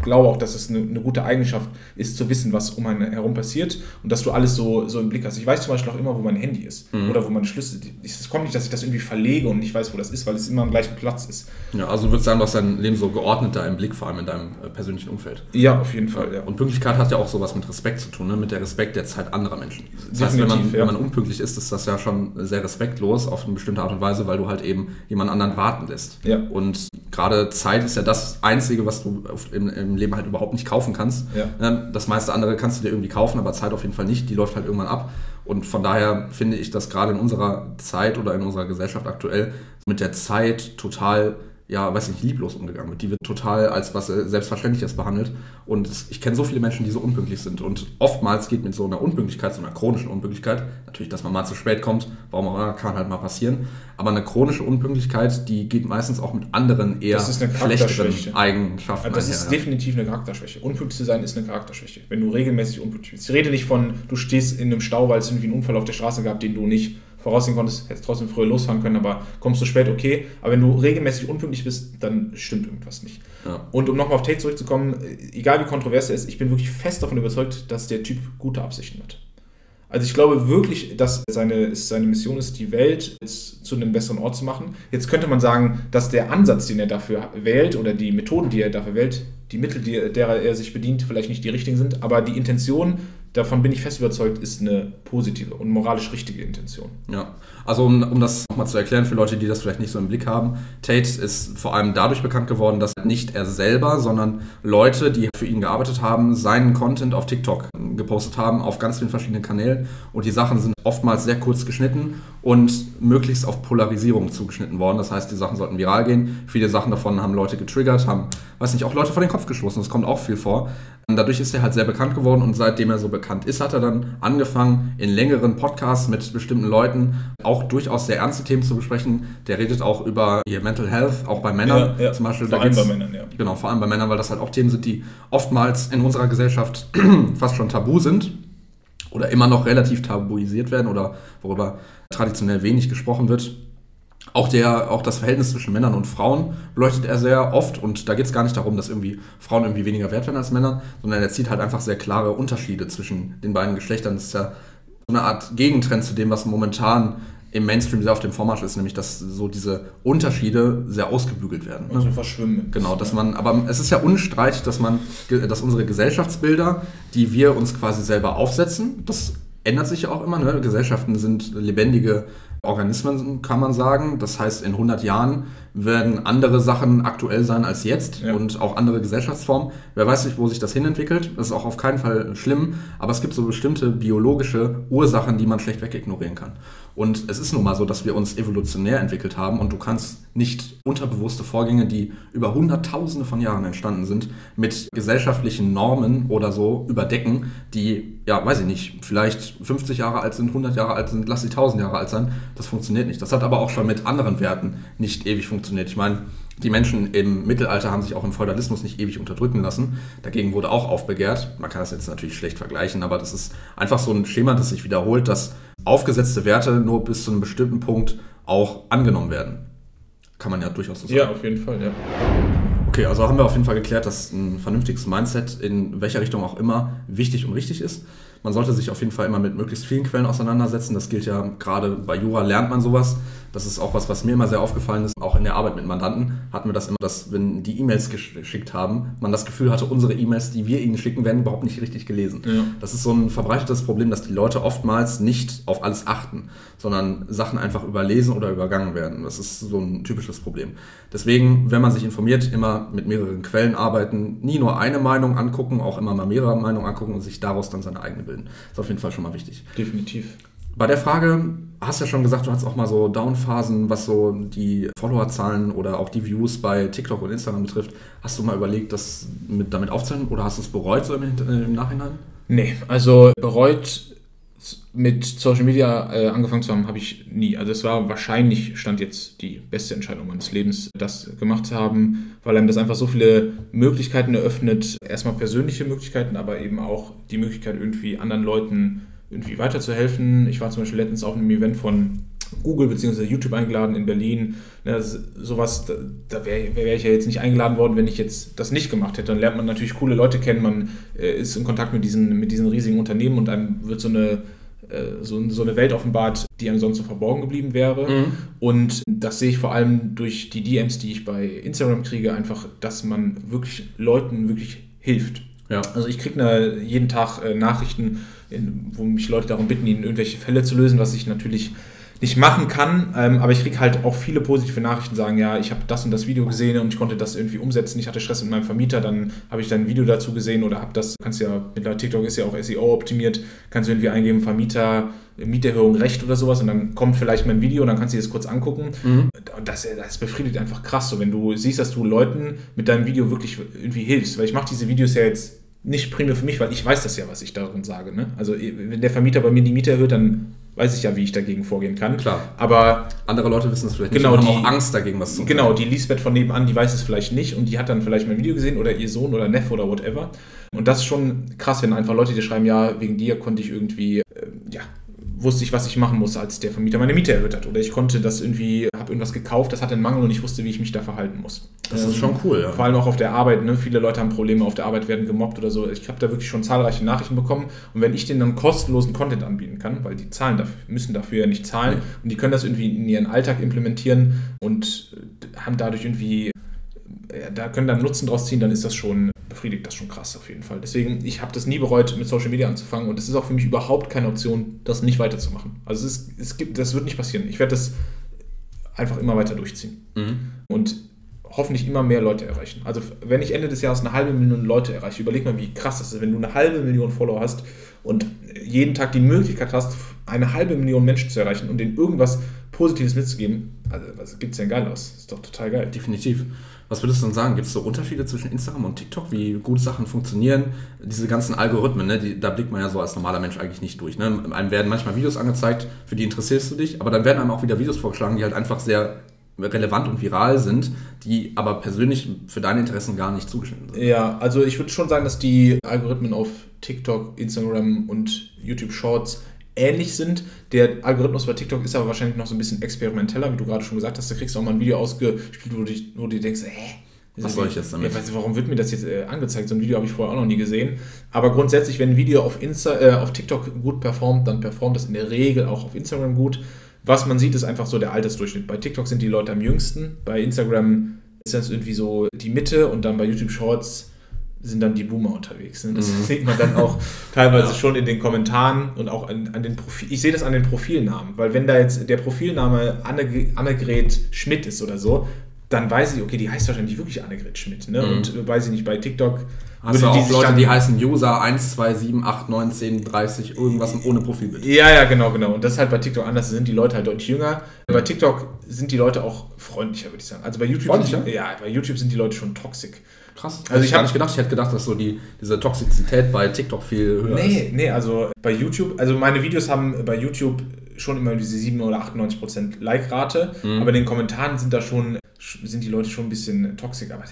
glaube auch, dass es eine, eine, gute Eigenschaft ist, zu wissen, was um einen herum passiert und dass du alles so, so im Blick hast. Ich weiß zum Beispiel auch immer, wo mein Handy ist mhm. oder wo meine Schlüssel. Es kommt nicht, dass ich das irgendwie verlege und nicht weiß, wo das ist, weil es immer am gleichen Platz ist. Ja, also du würdest sagen, du hast dein Leben so geordneter im Blick, vor allem in deinem äh, persönlichen Umfeld. Ja, auf jeden Fall. Ja. Und Pünktlichkeit hat ja auch sowas mit Respekt zu tun, ne? mit der Respekt der Zeit anderer Menschen. Das heißt, wenn man, ja. wenn man unpünktlich ist, ist das ja schon sehr respektlos auf eine bestimmte Art und Weise, weil du halt eben jemand anderen warten lässt. Ja. Und gerade Zeit ist ja das Einzige, was du im, im Leben halt überhaupt nicht kaufen kannst. Ja. Ähm, das meiste andere kannst du dir irgendwie kaufen, aber Zeit auf jeden Fall nicht. Die läuft halt irgendwann ab. Und von daher finde ich, dass gerade in unserer Zeit oder in unserer Gesellschaft aktuell mit der Zeit total ja, weiß nicht, lieblos umgegangen wird. Die wird total als was Selbstverständliches behandelt. Und ich kenne so viele Menschen, die so unpünktlich sind. Und oftmals geht mit so einer Unpünktlichkeit, so einer chronischen Unpünktlichkeit, natürlich, dass man mal zu spät kommt, warum auch immer, kann halt mal passieren. Aber eine chronische Unpünktlichkeit, die geht meistens auch mit anderen eher schlechteren Eigenschaften. Das ist einher, definitiv eine Charakterschwäche. Unpünktlich zu sein ist eine Charakterschwäche. Wenn du regelmäßig unpünktlich bist. Ich rede nicht von, du stehst in einem Stau, weil es irgendwie einen Unfall auf der Straße gab, den du nicht voraussehen konntest, hättest trotzdem früher losfahren können, aber kommst du spät, okay. Aber wenn du regelmäßig unpünktlich bist, dann stimmt irgendwas nicht. Ja. Und um nochmal auf Tate zurückzukommen, egal wie kontrovers er ist, ich bin wirklich fest davon überzeugt, dass der Typ gute Absichten hat. Also ich glaube wirklich, dass seine, seine Mission ist, die Welt zu einem besseren Ort zu machen. Jetzt könnte man sagen, dass der Ansatz, den er dafür wählt oder die Methoden, die er dafür wählt, die Mittel, die, derer er sich bedient, vielleicht nicht die richtigen sind, aber die Intention davon bin ich fest überzeugt, ist eine positive und moralisch richtige Intention. Ja, also um, um das nochmal zu erklären für Leute, die das vielleicht nicht so im Blick haben, Tate ist vor allem dadurch bekannt geworden, dass nicht er selber, sondern Leute, die für ihn gearbeitet haben, seinen Content auf TikTok gepostet haben, auf ganz vielen verschiedenen Kanälen und die Sachen sind oftmals sehr kurz geschnitten und möglichst auf Polarisierung zugeschnitten worden. Das heißt, die Sachen sollten viral gehen. Viele Sachen davon haben Leute getriggert, haben, weiß nicht, auch Leute vor den Kopf gestoßen. Das kommt auch viel vor. Und dadurch ist er halt sehr bekannt geworden und seitdem er so bekannt ist, hat er dann angefangen, in längeren Podcasts mit bestimmten Leuten auch durchaus sehr ernste Themen zu besprechen. Der redet auch über ihr Mental Health, auch bei Männern ja, ja. zum Beispiel. Vor allem bei Männern, ja. Genau, vor allem bei Männern, weil das halt auch Themen sind, die oftmals in unserer Gesellschaft <clears throat> fast schon tabu sind oder immer noch relativ tabuisiert werden oder worüber traditionell wenig gesprochen wird. Auch, der, auch das Verhältnis zwischen Männern und Frauen beleuchtet er sehr oft und da geht es gar nicht darum, dass irgendwie Frauen irgendwie weniger wert werden als Männer, sondern er zieht halt einfach sehr klare Unterschiede zwischen den beiden Geschlechtern. Das ist ja so eine Art Gegentrend zu dem, was momentan im Mainstream sehr auf dem Vormarsch ist, nämlich dass so diese Unterschiede sehr ausgebügelt werden. Ne? Also verschwimmen. Genau, dass man, aber es ist ja unstreitig, dass man, dass unsere Gesellschaftsbilder, die wir uns quasi selber aufsetzen, das ändert sich ja auch immer. Ne? Gesellschaften sind lebendige Organismen, kann man sagen. Das heißt, in 100 Jahren werden andere Sachen aktuell sein als jetzt ja. und auch andere Gesellschaftsformen. Wer weiß nicht, wo sich das hinentwickelt. Das ist auch auf keinen Fall schlimm, aber es gibt so bestimmte biologische Ursachen, die man schlechtweg ignorieren kann. Und es ist nun mal so, dass wir uns evolutionär entwickelt haben und du kannst nicht unterbewusste Vorgänge, die über Hunderttausende von Jahren entstanden sind, mit gesellschaftlichen Normen oder so überdecken, die, ja, weiß ich nicht, vielleicht 50 Jahre alt sind, 100 Jahre alt sind, lass sie 1000 Jahre alt sein. Das funktioniert nicht. Das hat aber auch schon mit anderen Werten nicht ewig funktioniert. Ich meine, die Menschen im Mittelalter haben sich auch im Feudalismus nicht ewig unterdrücken lassen. Dagegen wurde auch aufbegehrt. Man kann das jetzt natürlich schlecht vergleichen, aber das ist einfach so ein Schema, das sich wiederholt, dass aufgesetzte Werte nur bis zu einem bestimmten Punkt auch angenommen werden. Kann man ja durchaus so sagen. Ja, auf jeden Fall, ja. Okay, also haben wir auf jeden Fall geklärt, dass ein vernünftiges Mindset in welcher Richtung auch immer wichtig und richtig ist. Man sollte sich auf jeden Fall immer mit möglichst vielen Quellen auseinandersetzen. Das gilt ja gerade bei Jura lernt man sowas. Das ist auch was, was mir immer sehr aufgefallen ist. Auch in der Arbeit mit Mandanten hatten wir das immer, dass wenn die E-Mails geschickt haben, man das Gefühl hatte, unsere E-Mails, die wir ihnen schicken, werden überhaupt nicht richtig gelesen. Ja. Das ist so ein verbreitetes Problem, dass die Leute oftmals nicht auf alles achten, sondern Sachen einfach überlesen oder übergangen werden. Das ist so ein typisches Problem. Deswegen, wenn man sich informiert, immer mit mehreren Quellen arbeiten, nie nur eine Meinung angucken, auch immer mal mehrere Meinungen angucken und sich daraus dann seine eigene bilden. Das ist auf jeden Fall schon mal wichtig. Definitiv. Bei der Frage, hast du ja schon gesagt, du hast auch mal so Downphasen, was so die Followerzahlen oder auch die Views bei TikTok und Instagram betrifft. Hast du mal überlegt, das mit, damit aufzuhören oder hast du es bereut so im, im Nachhinein? Nee, also bereut mit Social Media äh, angefangen zu haben, habe ich nie. Also es war wahrscheinlich, stand jetzt die beste Entscheidung meines Lebens, das gemacht zu haben, weil einem das einfach so viele Möglichkeiten eröffnet. Erstmal persönliche Möglichkeiten, aber eben auch die Möglichkeit, irgendwie anderen Leuten irgendwie weiterzuhelfen. Ich war zum Beispiel letztens auf einem Event von Google bzw. YouTube eingeladen in Berlin. Das, sowas, da, da wäre wär ich ja jetzt nicht eingeladen worden, wenn ich jetzt das nicht gemacht hätte. Dann lernt man natürlich coole Leute kennen, man äh, ist in Kontakt mit diesen, mit diesen riesigen Unternehmen und einem wird so eine, äh, so, so, eine Welt offenbart, die einem sonst so verborgen geblieben wäre. Mhm. Und das sehe ich vor allem durch die DMs, die ich bei Instagram kriege, einfach, dass man wirklich Leuten wirklich hilft. Ja. Also ich kriege jeden Tag äh, Nachrichten, in, wo mich Leute darum bitten, ihnen irgendwelche Fälle zu lösen, was ich natürlich nicht machen kann, ähm, aber ich kriege halt auch viele positive Nachrichten, sagen, ja, ich habe das und das Video gesehen und ich konnte das irgendwie umsetzen, ich hatte Stress mit meinem Vermieter, dann habe ich dein Video dazu gesehen oder habe das, kannst ja, mit TikTok ist ja auch SEO optimiert, kannst du irgendwie eingeben, Vermieter, Mieterhöhung Recht oder sowas und dann kommt vielleicht mein Video und dann kannst du dir das kurz angucken. Mhm. Und das, das befriedigt einfach krass, so wenn du siehst, dass du Leuten mit deinem Video wirklich irgendwie hilfst, weil ich mache diese Videos ja jetzt nicht primär für mich, weil ich weiß das ja, was ich darin sage. Ne? Also wenn der Vermieter bei mir die Miete erhöht, dann weiß ich ja, wie ich dagegen vorgehen kann. Klar. Aber andere Leute wissen es vielleicht genau, nicht und haben auch Angst dagegen, was zu tun. Genau, die Lisbeth von nebenan, die weiß es vielleicht nicht und die hat dann vielleicht mein Video gesehen oder ihr Sohn oder Neffe oder whatever. Und das ist schon krass, wenn einfach Leute dir schreiben, ja, wegen dir konnte ich irgendwie, äh, ja, wusste ich, was ich machen muss, als der Vermieter meine Miete erhöht hat. Oder ich konnte das irgendwie, habe irgendwas gekauft, das hatte einen Mangel und ich wusste, wie ich mich da verhalten muss. Das ähm, ist schon cool, ja. Vor allem auch auf der Arbeit. Ne? Viele Leute haben Probleme auf der Arbeit, werden gemobbt oder so. Ich habe da wirklich schon zahlreiche Nachrichten bekommen. Und wenn ich denen dann kostenlosen Content anbieten kann, weil die zahlen dafür, müssen dafür ja nicht zahlen ja. und die können das irgendwie in ihren Alltag implementieren und haben dadurch irgendwie da können dann Nutzen draus ziehen, dann ist das schon, befriedigt das schon krass auf jeden Fall. Deswegen, ich habe das nie bereut, mit Social Media anzufangen und es ist auch für mich überhaupt keine Option, das nicht weiterzumachen. Also es, ist, es gibt, das wird nicht passieren. Ich werde das einfach immer weiter durchziehen. Mhm. Und hoffentlich immer mehr Leute erreichen. Also wenn ich Ende des Jahres eine halbe Million Leute erreiche, überleg mal, wie krass das ist, wenn du eine halbe Million Follower hast und jeden Tag die Möglichkeit hast, eine halbe Million Menschen zu erreichen und denen irgendwas Positives mitzugeben. Also was gibt es denn geil aus? Das ist doch total geil. Definitiv. Was würdest du denn sagen? Gibt es so Unterschiede zwischen Instagram und TikTok, wie gut Sachen funktionieren? Diese ganzen Algorithmen, ne, die, da blickt man ja so als normaler Mensch eigentlich nicht durch. Ne? Einem werden manchmal Videos angezeigt, für die interessierst du dich, aber dann werden einem auch wieder Videos vorgeschlagen, die halt einfach sehr relevant und viral sind, die aber persönlich für deine Interessen gar nicht zugeschnitten sind. Ja, also ich würde schon sagen, dass die Algorithmen auf TikTok, Instagram und YouTube Shorts ähnlich sind. Der Algorithmus bei TikTok ist aber wahrscheinlich noch so ein bisschen experimenteller, wie du gerade schon gesagt hast. Da kriegst du auch mal ein Video ausgespielt, wo du, wo du denkst, hä? Was soll ich jetzt damit? Ja, weiß, warum wird mir das jetzt äh, angezeigt? So ein Video habe ich vorher auch noch nie gesehen. Aber grundsätzlich, wenn ein Video auf, Insta, äh, auf TikTok gut performt, dann performt es in der Regel auch auf Instagram gut. Was man sieht, ist einfach so der Altersdurchschnitt. Bei TikTok sind die Leute am jüngsten, bei Instagram ist das irgendwie so die Mitte und dann bei YouTube Shorts sind dann die Boomer unterwegs. Ne? Das mhm. sieht man dann auch <laughs> teilweise ja. schon in den Kommentaren und auch an, an den Profil. Ich sehe das an den Profilnamen, weil wenn da jetzt der Profilname Anne, Annegret Schmidt ist oder so, dann weiß ich, okay, die heißt wahrscheinlich wirklich Annegret Schmidt. Ne? Mhm. Und weiß ich nicht, bei TikTok. Hast du auch die Leute, die heißen User 1, 2, 7, 8, 9, 10, 30, irgendwas ohne Profilbild. Ja, ja, genau, genau. Und das ist halt bei TikTok anders. Da sind die Leute halt deutlich jünger. Mhm. Bei TikTok sind die Leute auch freundlicher, würde ich sagen. Also bei YouTube, sind die, ja, bei YouTube sind die Leute schon toxisch. Krass. Also ich habe nicht gedacht, ich hätte gedacht, dass so die, diese Toxizität bei TikTok viel höher nee, ist. Nee, also bei YouTube, also meine Videos haben bei YouTube schon immer diese 7 oder 98 Prozent Like-Rate, mhm. aber in den Kommentaren sind da schon, sind die Leute schon ein bisschen toxisch, aber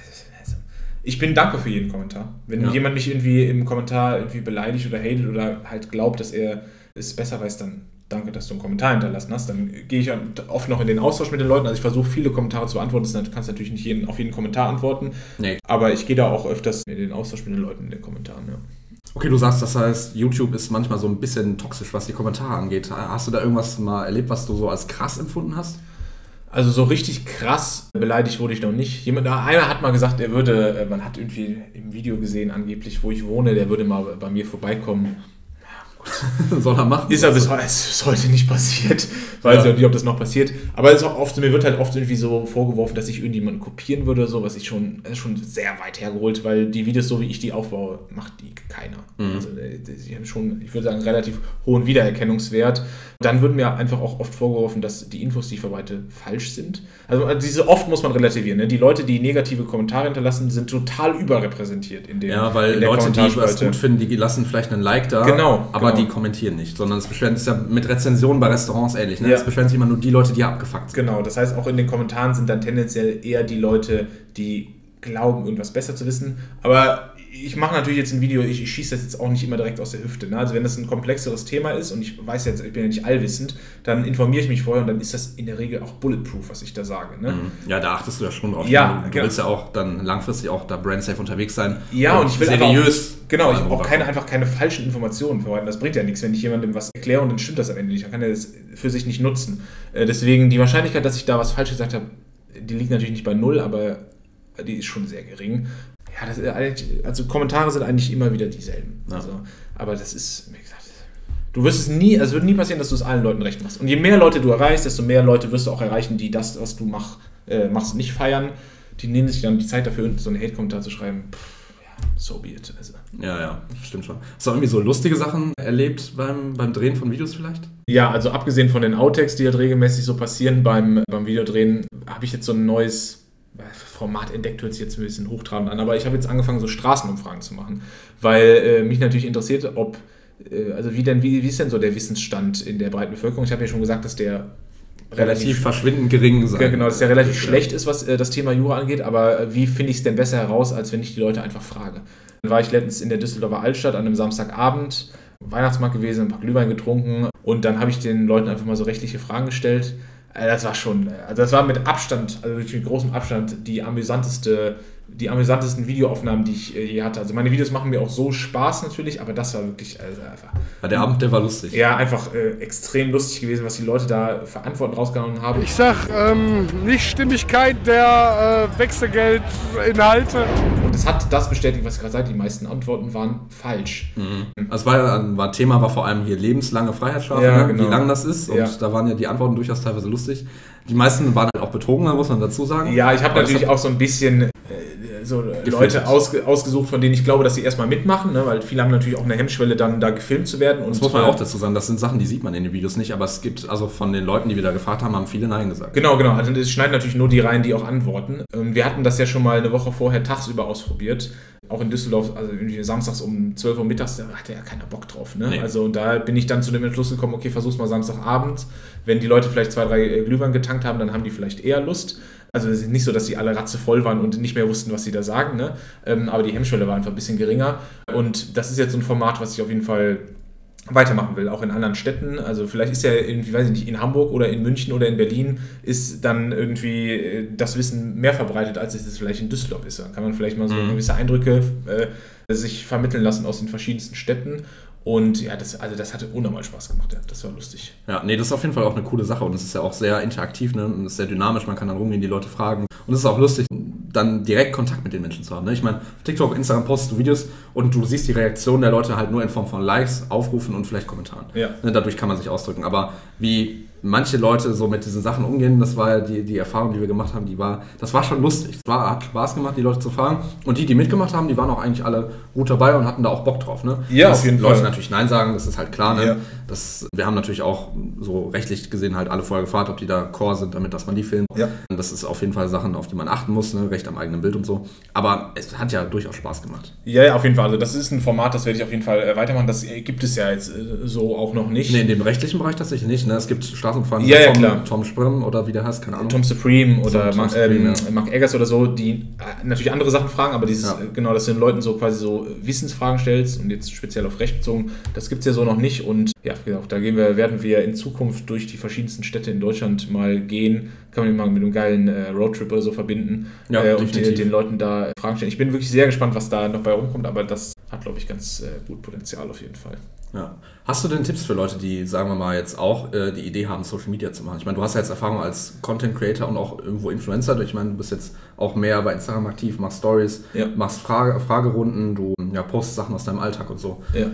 ich bin dankbar für jeden Kommentar. Wenn ja. jemand mich irgendwie im Kommentar irgendwie beleidigt oder hatet oder halt glaubt, dass er es besser weiß, dann danke, dass du einen Kommentar hinterlassen hast. Dann gehe ich oft noch in den Austausch mit den Leuten. Also ich versuche viele Kommentare zu beantworten. Du kannst natürlich nicht jeden, auf jeden Kommentar antworten. Nee. Aber ich gehe da auch öfters in den Austausch mit den Leuten in den Kommentaren. Ja. Okay, du sagst, das heißt, YouTube ist manchmal so ein bisschen toxisch, was die Kommentare angeht. Hast du da irgendwas mal erlebt, was du so als krass empfunden hast? Also so richtig krass beleidigt wurde ich noch nicht. Jemand, einer hat mal gesagt, er würde, äh, man hat irgendwie im Video gesehen angeblich, wo ich wohne, der würde mal bei mir vorbeikommen <laughs> Soll er machen. Ist ja bis heute nicht passiert. <laughs> Weiß ja. ich nicht, ob das noch passiert. Aber es ist auch oft, mir wird halt oft irgendwie so vorgeworfen, dass ich irgendjemanden kopieren würde oder so, was ich schon, ist schon sehr weit hergeholt, weil die Videos, so wie ich die aufbaue, macht die keiner. Mhm. Also äh, die haben schon, ich würde sagen, relativ hohen Wiedererkennungswert. Dann wird mir einfach auch oft vorgeworfen, dass die Infos, die ich verwalte, falsch sind. Also äh, diese oft muss man relativieren. Ne? Die Leute, die negative Kommentare hinterlassen, sind total überrepräsentiert in den Ja, weil Leute, die was gut finden, die lassen vielleicht einen Like da. Genau. Aber genau die kommentieren nicht, sondern es beschweren sich ja mit Rezensionen bei Restaurants ähnlich. Ne? Ja. Es beschweren sich immer nur die Leute, die abgefuckt sind. Genau, das heißt, auch in den Kommentaren sind dann tendenziell eher die Leute, die glauben, irgendwas besser zu wissen. Aber ich mache natürlich jetzt ein Video, ich, ich schieße das jetzt auch nicht immer direkt aus der Hüfte. Ne? Also wenn das ein komplexeres Thema ist und ich weiß jetzt, ich bin ja nicht allwissend, dann informiere ich mich vorher und dann ist das in der Regel auch bulletproof, was ich da sage. Ne? Mhm. Ja, da achtest du ja schon drauf. Ja, du, genau. willst ja auch dann langfristig auch da brandsafe unterwegs sein. Ja, und, ich will seriös. Auch, genau, ich auch keine, einfach keine falschen Informationen verbreiten. Das bringt ja nichts, wenn ich jemandem was erkläre und dann stimmt das am Ende nicht. Dann kann er das für sich nicht nutzen. Äh, deswegen die Wahrscheinlichkeit, dass ich da was falsch gesagt habe, die liegt natürlich nicht bei null, aber die ist schon sehr gering. Ja, das, also Kommentare sind eigentlich immer wieder dieselben. Ja. Also, aber das ist, wie gesagt, du wirst es nie, also es wird nie passieren, dass du es allen Leuten recht machst. Und je mehr Leute du erreichst, desto mehr Leute wirst du auch erreichen, die das, was du mach, äh, machst, nicht feiern. Die nehmen sich dann die Zeit dafür, so einen Hate-Kommentar zu schreiben. Pff, ja, so be it. Also. Ja, ja, stimmt schon. Hast du irgendwie so lustige Sachen erlebt beim, beim Drehen von Videos vielleicht? Ja, also abgesehen von den Outtakes, die halt regelmäßig so passieren beim, beim Videodrehen, habe ich jetzt so ein neues Format entdeckt hört sich jetzt ein bisschen hochtrabend an, aber ich habe jetzt angefangen, so Straßenumfragen zu machen, weil äh, mich natürlich interessiert, ob, äh, also wie denn, wie, wie ist denn so der Wissensstand in der breiten Bevölkerung? Ich habe ja schon gesagt, dass der relativ, relativ verschwindend gering sein. Genau, dass der relativ ja. schlecht ist, was äh, das Thema Jura angeht, aber äh, wie finde ich es denn besser heraus, als wenn ich die Leute einfach frage? Dann war ich letztens in der Düsseldorfer Altstadt an einem Samstagabend, Weihnachtsmarkt gewesen, ein paar Glühwein getrunken und dann habe ich den Leuten einfach mal so rechtliche Fragen gestellt das war schon, also das war mit Abstand, also wirklich mit großem Abstand die amüsanteste die amüsantesten Videoaufnahmen, die ich äh, je hatte. Also meine Videos machen mir auch so Spaß natürlich, aber das war wirklich also einfach. Ja, der Abend, der war lustig. Ja, einfach äh, extrem lustig gewesen, was die Leute da für Antworten rausgehauen haben. Ich sag ähm, Nichtstimmigkeit der äh, Wechselgeldinhalte. Es hat das bestätigt, was ich gerade sagte, die meisten Antworten waren falsch. Mhm. Das war, war Thema war vor allem hier lebenslange Freiheitsstrafe, ja, ne? genau. wie lang das ist. Und ja. da waren ja die Antworten durchaus teilweise lustig. Die meisten waren halt auch betrogen, muss man dazu sagen. Ja, ich habe natürlich auch so ein bisschen äh, so Leute ausge, ausgesucht, von denen ich glaube, dass sie erstmal mitmachen, ne? weil viele haben natürlich auch eine Hemmschwelle, dann da gefilmt zu werden. Und das muss man auch dazu sagen, das sind Sachen, die sieht man in den Videos nicht, aber es gibt, also von den Leuten, die wir da gefragt haben, haben viele Nein gesagt. Genau, genau. Also es schneiden natürlich nur die rein, die auch antworten. Ähm, wir hatten das ja schon mal eine Woche vorher tagsüber ausprobiert. Auch in Düsseldorf, also irgendwie samstags um 12 Uhr mittags, da hatte ja keiner Bock drauf. Ne? Nee. Also da bin ich dann zu dem Entschluss gekommen, okay, versuch's mal Samstagabend. Wenn die Leute vielleicht zwei, drei äh, Glühwein getankt haben, dann haben die vielleicht eher Lust. Also es ist nicht so, dass die alle ratzevoll waren und nicht mehr wussten, was sie da sagen, ne? Ähm, aber die Hemmschwelle war einfach ein bisschen geringer. Und das ist jetzt so ein Format, was ich auf jeden Fall weitermachen will, auch in anderen Städten. Also vielleicht ist ja irgendwie, weiß ich nicht, in Hamburg oder in München oder in Berlin ist dann irgendwie äh, das Wissen mehr verbreitet, als es vielleicht in Düsseldorf ist. Dann kann man vielleicht mal so mhm. gewisse Eindrücke äh, sich vermitteln lassen aus den verschiedensten Städten. Und ja, das, also das hatte unnormal Spaß gemacht. Ja. Das war lustig. Ja, nee, das ist auf jeden Fall auch eine coole Sache und es ist ja auch sehr interaktiv ne? und es ist sehr dynamisch. Man kann dann rumgehen, die Leute fragen. Und es ist auch lustig, dann direkt Kontakt mit den Menschen zu haben. Ne? Ich meine, auf TikTok, Instagram postest du Videos und du siehst die Reaktion der Leute halt nur in Form von Likes, Aufrufen und vielleicht Kommentaren. Ja. Ne? Dadurch kann man sich ausdrücken. Aber wie manche Leute so mit diesen Sachen umgehen, das war ja die, die Erfahrung, die wir gemacht haben, die war, das war schon lustig. Es war, hat Spaß gemacht, die Leute zu fragen. Und die, die mitgemacht haben, die waren auch eigentlich alle gut dabei und hatten da auch Bock drauf. Ne? Ja, auf jeden Leute Fall. Natürlich Nein sagen, das ist halt klar. Ne? Ja. Das, wir haben natürlich auch so rechtlich gesehen halt alle vorher gefragt, ob die da Core sind, damit dass man die filmt. Ja. Das ist auf jeden Fall Sachen, auf die man achten muss, ne? Recht am eigenen Bild und so. Aber es hat ja durchaus Spaß gemacht. Ja, ja, auf jeden Fall. Also das ist ein Format, das werde ich auf jeden Fall äh, weitermachen. Das gibt es ja jetzt äh, so auch noch nicht. Nee, in dem rechtlichen Bereich tatsächlich nicht. Ne? Es gibt Straßenumfragen ja, ja, klar. Tom Sprem oder wie der heißt, keine Ahnung. Tom Supreme oder so, Mark, Supreme, ähm. Mark Eggers oder so, die äh, natürlich andere Sachen fragen, aber dieses, genau, dass du den Leuten so quasi so Wissensfragen stellst und jetzt speziell auf Recht bezogen, das gibt es ja so noch nicht und ja, genau, da gehen wir, werden wir in Zukunft durch die verschiedensten Städte in Deutschland mal gehen. Kann man mal mit einem geilen äh, Roadtrip oder so verbinden ja, äh, und den, den, Leuten da Fragen stellen. Ich bin wirklich sehr gespannt, was da noch bei rumkommt, aber das hat, glaube ich, ganz äh, gut Potenzial auf jeden Fall. Ja. Hast du denn Tipps für Leute, die, sagen wir mal, jetzt auch äh, die Idee haben, Social Media zu machen? Ich meine, du hast ja jetzt Erfahrung als Content Creator und auch irgendwo Influencer. Ich meine, du bist jetzt auch mehr bei Instagram aktiv, machst Stories, ja. machst Frage, Fragerunden, du ja, postest Sachen aus deinem Alltag und so. Ja.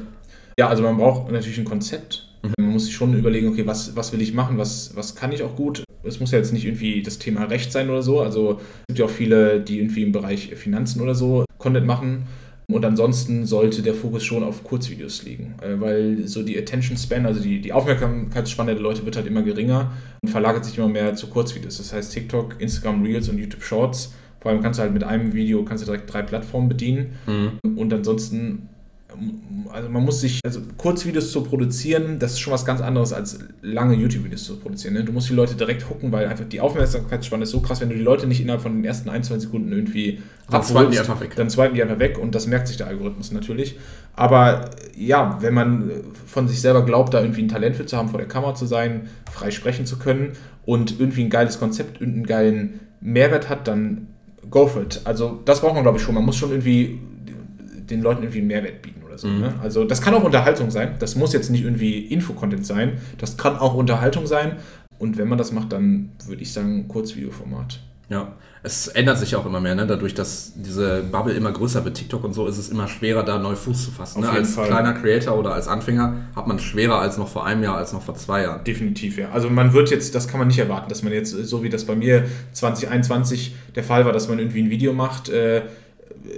Ja, also man braucht natürlich ein Konzept. Mhm. Man muss sich schon überlegen, okay, was, was will ich machen, was, was kann ich auch gut. Es muss ja jetzt nicht irgendwie das Thema Recht sein oder so. Also es gibt ja auch viele, die irgendwie im Bereich Finanzen oder so Content machen und ansonsten sollte der Fokus schon auf Kurzvideos liegen, äh, weil so die Attention Span, also die, die Aufmerksamkeitsspanne der Leute wird halt immer geringer und verlagert sich immer mehr zu Kurzvideos. Das heißt TikTok, Instagram Reels und YouTube Shorts. Vor allem kannst du halt mit einem Video kannst du direkt drei Plattformen bedienen mhm. und ansonsten also man muss sich, also Kurzvideos zu produzieren, das ist schon was ganz anderes als lange YouTube-Videos zu produzieren. Ne? Du musst die Leute direkt gucken, weil einfach die Aufmerksamkeitsspanne ist so krass, wenn du die Leute nicht innerhalb von den ersten ein, zwei Sekunden irgendwie dann abholst, zweiten die einfach weg. Dann zweiten die einfach weg und das merkt sich der Algorithmus natürlich. Aber ja, wenn man von sich selber glaubt, da irgendwie ein Talent für zu haben, vor der Kamera zu sein, frei sprechen zu können und irgendwie ein geiles Konzept und einen geilen Mehrwert hat, dann go for it. Also das braucht man glaube ich schon. Man muss schon irgendwie den Leuten irgendwie einen Mehrwert bieten oder so. Mhm. Ne? Also das kann auch Unterhaltung sein. Das muss jetzt nicht irgendwie Infocontent sein. Das kann auch Unterhaltung sein. Und wenn man das macht, dann würde ich sagen Kurzvideoformat. Ja, es ändert sich auch immer mehr, ne? dadurch, dass diese Bubble immer größer wird, TikTok und so, ist es immer schwerer, da neu Fuß zu fassen. Ne? Als Fall. kleiner Creator oder als Anfänger hat man es schwerer als noch vor einem Jahr, als noch vor zwei Jahren. Definitiv, ja. Also man wird jetzt, das kann man nicht erwarten, dass man jetzt, so wie das bei mir 2021 der Fall war, dass man irgendwie ein Video macht, äh,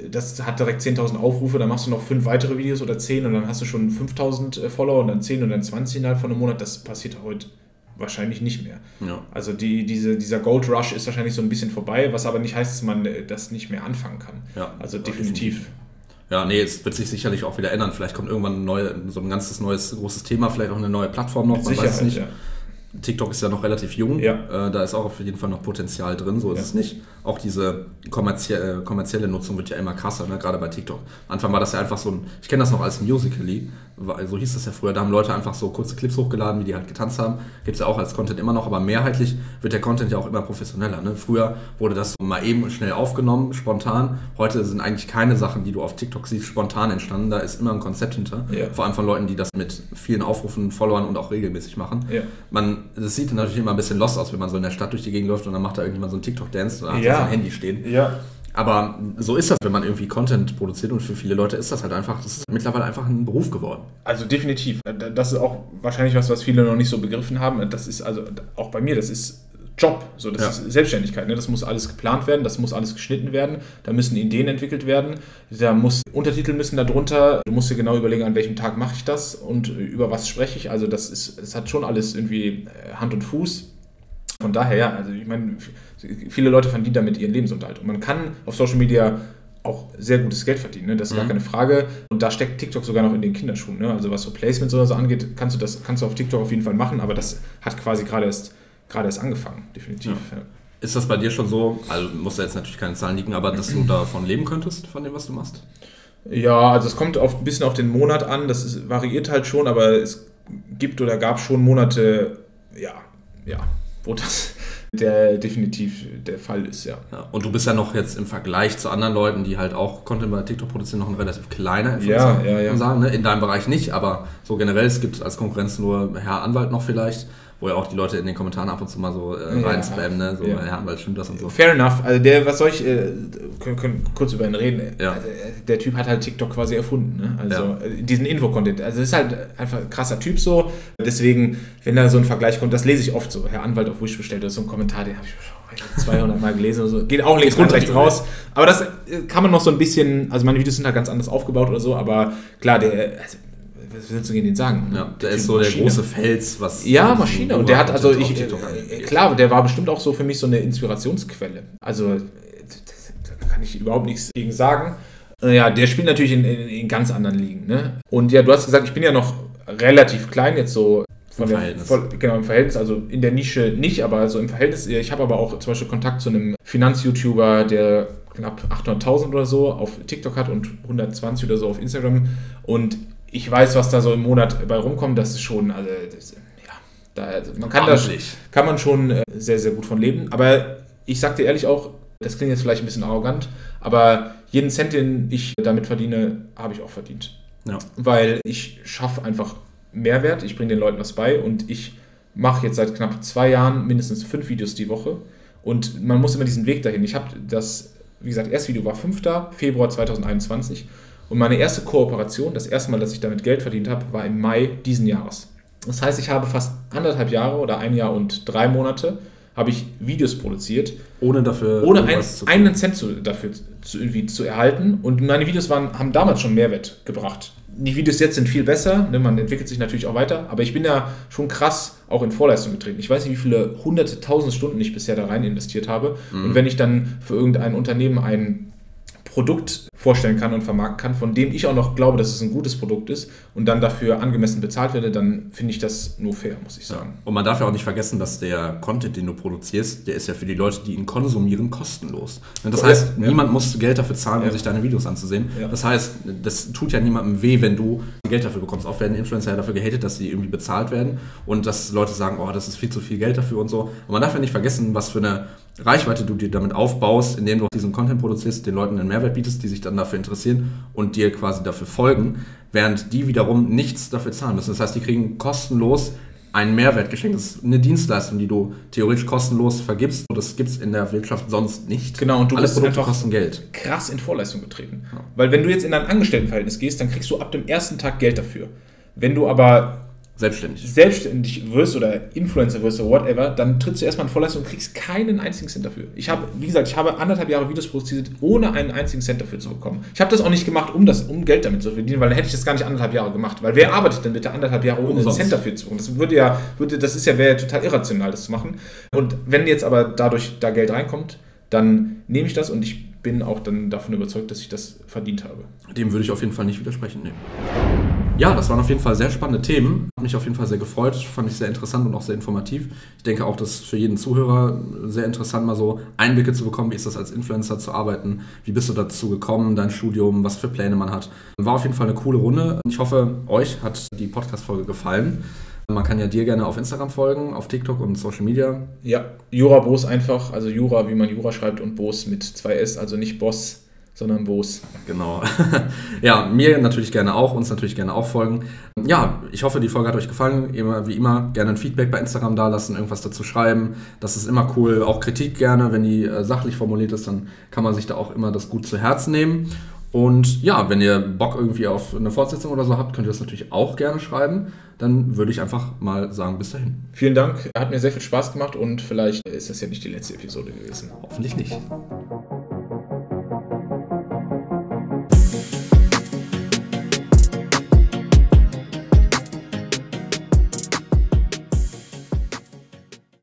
das hat direkt 10.000 Aufrufe, dann machst du noch fünf weitere Videos oder zehn und dann hast du schon 5.000 äh, Follower und dann 10 und dann 20 innerhalb von einem Monat. Das passiert heute wahrscheinlich nicht mehr. Ja. Also die, diese, dieser Gold Rush ist wahrscheinlich so ein bisschen vorbei, was aber nicht heißt, dass man äh, das nicht mehr anfangen kann. Ja, also definitiv. Ja, nee, es wird sich sicherlich auch wieder ändern. Vielleicht kommt irgendwann neue, so ein ganzes neues großes Thema, vielleicht auch eine neue Plattform noch, Mit man Sicherheit, weiß es nicht. Ja. TikTok ist ja noch relativ jung, ja. äh, da ist auch auf jeden Fall noch Potenzial drin, so ist es nicht. Auch diese kommerzie kommerzielle Nutzung wird ja immer krasser, ne? gerade bei TikTok. Anfang war das ja einfach so ein, ich kenne das noch als Musical.ly, so hieß das ja früher, da haben Leute einfach so kurze Clips hochgeladen, wie die halt getanzt haben. Gibt es ja auch als Content immer noch, aber mehrheitlich wird der Content ja auch immer professioneller. Ne? Früher wurde das mal eben schnell aufgenommen, spontan. Heute sind eigentlich keine Sachen, die du auf TikTok siehst, spontan entstanden. Da ist immer ein Konzept hinter. Ja. Vor allem von Leuten, die das mit vielen Aufrufen, Followern und auch regelmäßig machen. Ja. Man, das sieht natürlich immer ein bisschen lost aus, wenn man so in der Stadt durch die Gegend läuft und dann macht da irgendjemand so einen TikTok-Dance oder ja. sein Handy stehen. Ja. Aber so ist das, wenn man irgendwie Content produziert und für viele Leute ist das halt einfach, das ist mittlerweile einfach ein Beruf geworden. Also definitiv. Das ist auch wahrscheinlich was, was viele noch nicht so begriffen haben. Das ist also auch bei mir, das ist Job, so das ja. ist Selbstständigkeit. Ne? Das muss alles geplant werden, das muss alles geschnitten werden, da müssen Ideen entwickelt werden, da muss Untertitel müssen da drunter. Du musst dir genau überlegen, an welchem Tag mache ich das und über was spreche ich. Also das ist, das hat schon alles irgendwie äh, Hand und Fuß. Von daher, ja, also ich meine, viele Leute verdienen damit ihren Lebensunterhalt. Und man kann auf Social Media auch sehr gutes Geld verdienen, ne? das ist mhm. gar keine Frage. Und da steckt TikTok sogar noch in den Kinderschuhen. Ne? Also was so Placements oder so angeht, kannst du das kannst du auf TikTok auf jeden Fall machen, aber das hat quasi gerade erst, gerade erst angefangen, definitiv. Ja. Ja. Ist das bei dir schon so, also musst du jetzt natürlich keine Zahlen liegen, aber dass du <clears throat> davon leben könntest, von dem, was du machst? Ja, also es kommt auf, ein bisschen auf den Monat an, das ist, variiert halt schon, aber es gibt oder gab schon Monate, ja, ja, wo das der definitiv der Fall ist, ja. ja. Und du bist ja noch jetzt im Vergleich zu anderen Leuten, die halt auch Content bei TikTok produzieren, noch ein relativ kleiner Influencer, ja, ja, ja. sagen. Ne? In deinem Bereich nicht, aber so generell, es gibt als Konkurrenz nur Herr Anwalt noch vielleicht wo ja auch die Leute in den Kommentaren ab und zu mal so äh, rein spammen, ne? So, ja. ja, weil stimmt das und so. Fair enough. Also der, was soll ich, äh, können, können kurz über ihn reden. Ja. Also, der Typ hat halt TikTok quasi erfunden, ne? Also ja. Äh, diesen Info-Content. Also ist halt einfach ein krasser Typ so. Deswegen, wenn da so ein Vergleich kommt, das lese ich oft so. Herr Anwalt auf Wish bestellt, das ist so ein Kommentar, den habe ich 200 Mal gelesen oder so. Geht auch links runter, rechts raus. Aber das äh, kann man noch so ein bisschen, also meine Videos sind halt ganz anders aufgebaut oder so, aber klar, der, also was willst du gegen den sagen? Ja, der ist so Maschine. der große Fels, was. Ja, Maschine. Und der hat, also ich, äh, klar, der war bestimmt auch so für mich so eine Inspirationsquelle. Also, da kann ich überhaupt nichts gegen sagen. Äh, ja, der spielt natürlich in, in, in, ganz anderen Ligen. Ne? Und ja, du hast gesagt, ich bin ja noch relativ klein, jetzt so von Im Verhältnis. Voll, genau, im Verhältnis, also in der Nische nicht, aber so im Verhältnis. Ich habe aber auch zum Beispiel Kontakt zu einem Finanz-YouTuber, der knapp 800.000 oder so auf TikTok hat und 120 oder so auf Instagram. Und ich weiß, was da so im Monat bei rumkommt, das ist schon, also, das, ja, da, also man kann da kann man schon äh, sehr, sehr gut von leben. Aber ich sag dir ehrlich auch, das klingt jetzt vielleicht ein bisschen arrogant, aber jeden Cent, den ich damit verdiene, habe ich auch verdient. Ja. Weil ich schaffe einfach Mehrwert, ich bringe den Leuten was bei und ich mache jetzt seit knapp zwei Jahren mindestens fünf Videos die Woche. Und man muss immer diesen Weg dahin. Ich habe das, wie gesagt, erste Video war 5. Februar 2021 und meine erste Kooperation, das erste Mal, dass ich damit Geld verdient habe, war im Mai diesen Jahres. Das heißt, ich habe fast anderthalb Jahre oder ein Jahr und drei Monate habe ich Videos produziert. Ohne dafür ohne ein, einen Cent zu, dafür zu, irgendwie zu erhalten. Und meine Videos waren, haben damals schon Mehrwert gebracht. Die Videos jetzt sind viel besser, ne, man entwickelt sich natürlich auch weiter, aber ich bin ja schon krass auch in Vorleistung getreten. Ich weiß nicht, wie viele hunderte, tausend Stunden ich bisher da rein investiert habe. Mhm. Und wenn ich dann für irgendein Unternehmen ein Produkt vorstellen kann und vermarkten kann, von dem ich auch noch glaube, dass es ein gutes Produkt ist und dann dafür angemessen bezahlt werde, dann finde ich das nur fair, muss ich sagen. Und man darf ja auch nicht vergessen, dass der Content, den du produzierst, der ist ja für die Leute, die ihn konsumieren, kostenlos. Das heißt, ja. niemand muss Geld dafür zahlen, um ja. sich deine Videos anzusehen. Ja. Das heißt, das tut ja niemandem weh, wenn du Geld dafür bekommst. Auch werden Influencer ja dafür gehatet, dass sie irgendwie bezahlt werden und dass Leute sagen, oh, das ist viel zu viel Geld dafür und so. Und man darf ja nicht vergessen, was für eine Reichweite du dir damit aufbaust, indem du diesen Content produzierst, den Leuten einen Mehrwert bietest, die sich dann dafür interessieren und dir quasi dafür folgen, während die wiederum nichts dafür zahlen müssen. Das heißt, die kriegen kostenlos einen Mehrwert geschenkt. Das ist eine Dienstleistung, die du theoretisch kostenlos vergibst. Das gibt es in der Wirtschaft sonst nicht. Genau, und du Alle Produkte kosten Geld. Krass in Vorleistung getreten. Ja. Weil wenn du jetzt in ein Angestelltenverhältnis gehst, dann kriegst du ab dem ersten Tag Geld dafür. Wenn du aber selbstständig. selbstständig wirst oder Influencer wirst oder whatever, dann trittst du erstmal in Vorleistung und kriegst keinen einzigen Cent dafür. Ich habe, wie gesagt, ich habe anderthalb Jahre Videos produziert, ohne einen einzigen Cent dafür zu bekommen. Ich habe das auch nicht gemacht, um, das, um Geld damit zu verdienen, weil dann hätte ich das gar nicht anderthalb Jahre gemacht. Weil wer arbeitet denn bitte anderthalb Jahre ohne einen Cent dafür zu bekommen? Das würde ja, würde, das ist ja, wäre ja total irrational, das zu machen. Und wenn jetzt aber dadurch da Geld reinkommt, dann nehme ich das und ich bin auch dann davon überzeugt, dass ich das verdient habe. Dem würde ich auf jeden Fall nicht widersprechen. Nee. Ja, das waren auf jeden Fall sehr spannende Themen. Hat mich auf jeden Fall sehr gefreut. Fand ich sehr interessant und auch sehr informativ. Ich denke auch, dass für jeden Zuhörer sehr interessant, mal so Einblicke zu bekommen, wie ist das als Influencer zu arbeiten, wie bist du dazu gekommen, dein Studium, was für Pläne man hat. War auf jeden Fall eine coole Runde. Ich hoffe, euch hat die Podcast-Folge gefallen. Man kann ja dir gerne auf Instagram folgen, auf TikTok und Social Media. Ja, Jura Boss einfach, also Jura, wie man Jura schreibt und Boss mit zwei S, also nicht Boss sondern Boos. Genau. <laughs> ja, mir natürlich gerne auch, uns natürlich gerne auch folgen. Ja, ich hoffe, die Folge hat euch gefallen. Immer, wie immer, gerne ein Feedback bei Instagram dalassen, irgendwas dazu schreiben. Das ist immer cool. Auch Kritik gerne, wenn die äh, sachlich formuliert ist, dann kann man sich da auch immer das gut zu Herzen nehmen. Und ja, wenn ihr Bock irgendwie auf eine Fortsetzung oder so habt, könnt ihr das natürlich auch gerne schreiben. Dann würde ich einfach mal sagen, bis dahin. Vielen Dank, hat mir sehr viel Spaß gemacht und vielleicht ist das ja nicht die letzte Episode gewesen. Hoffentlich nicht.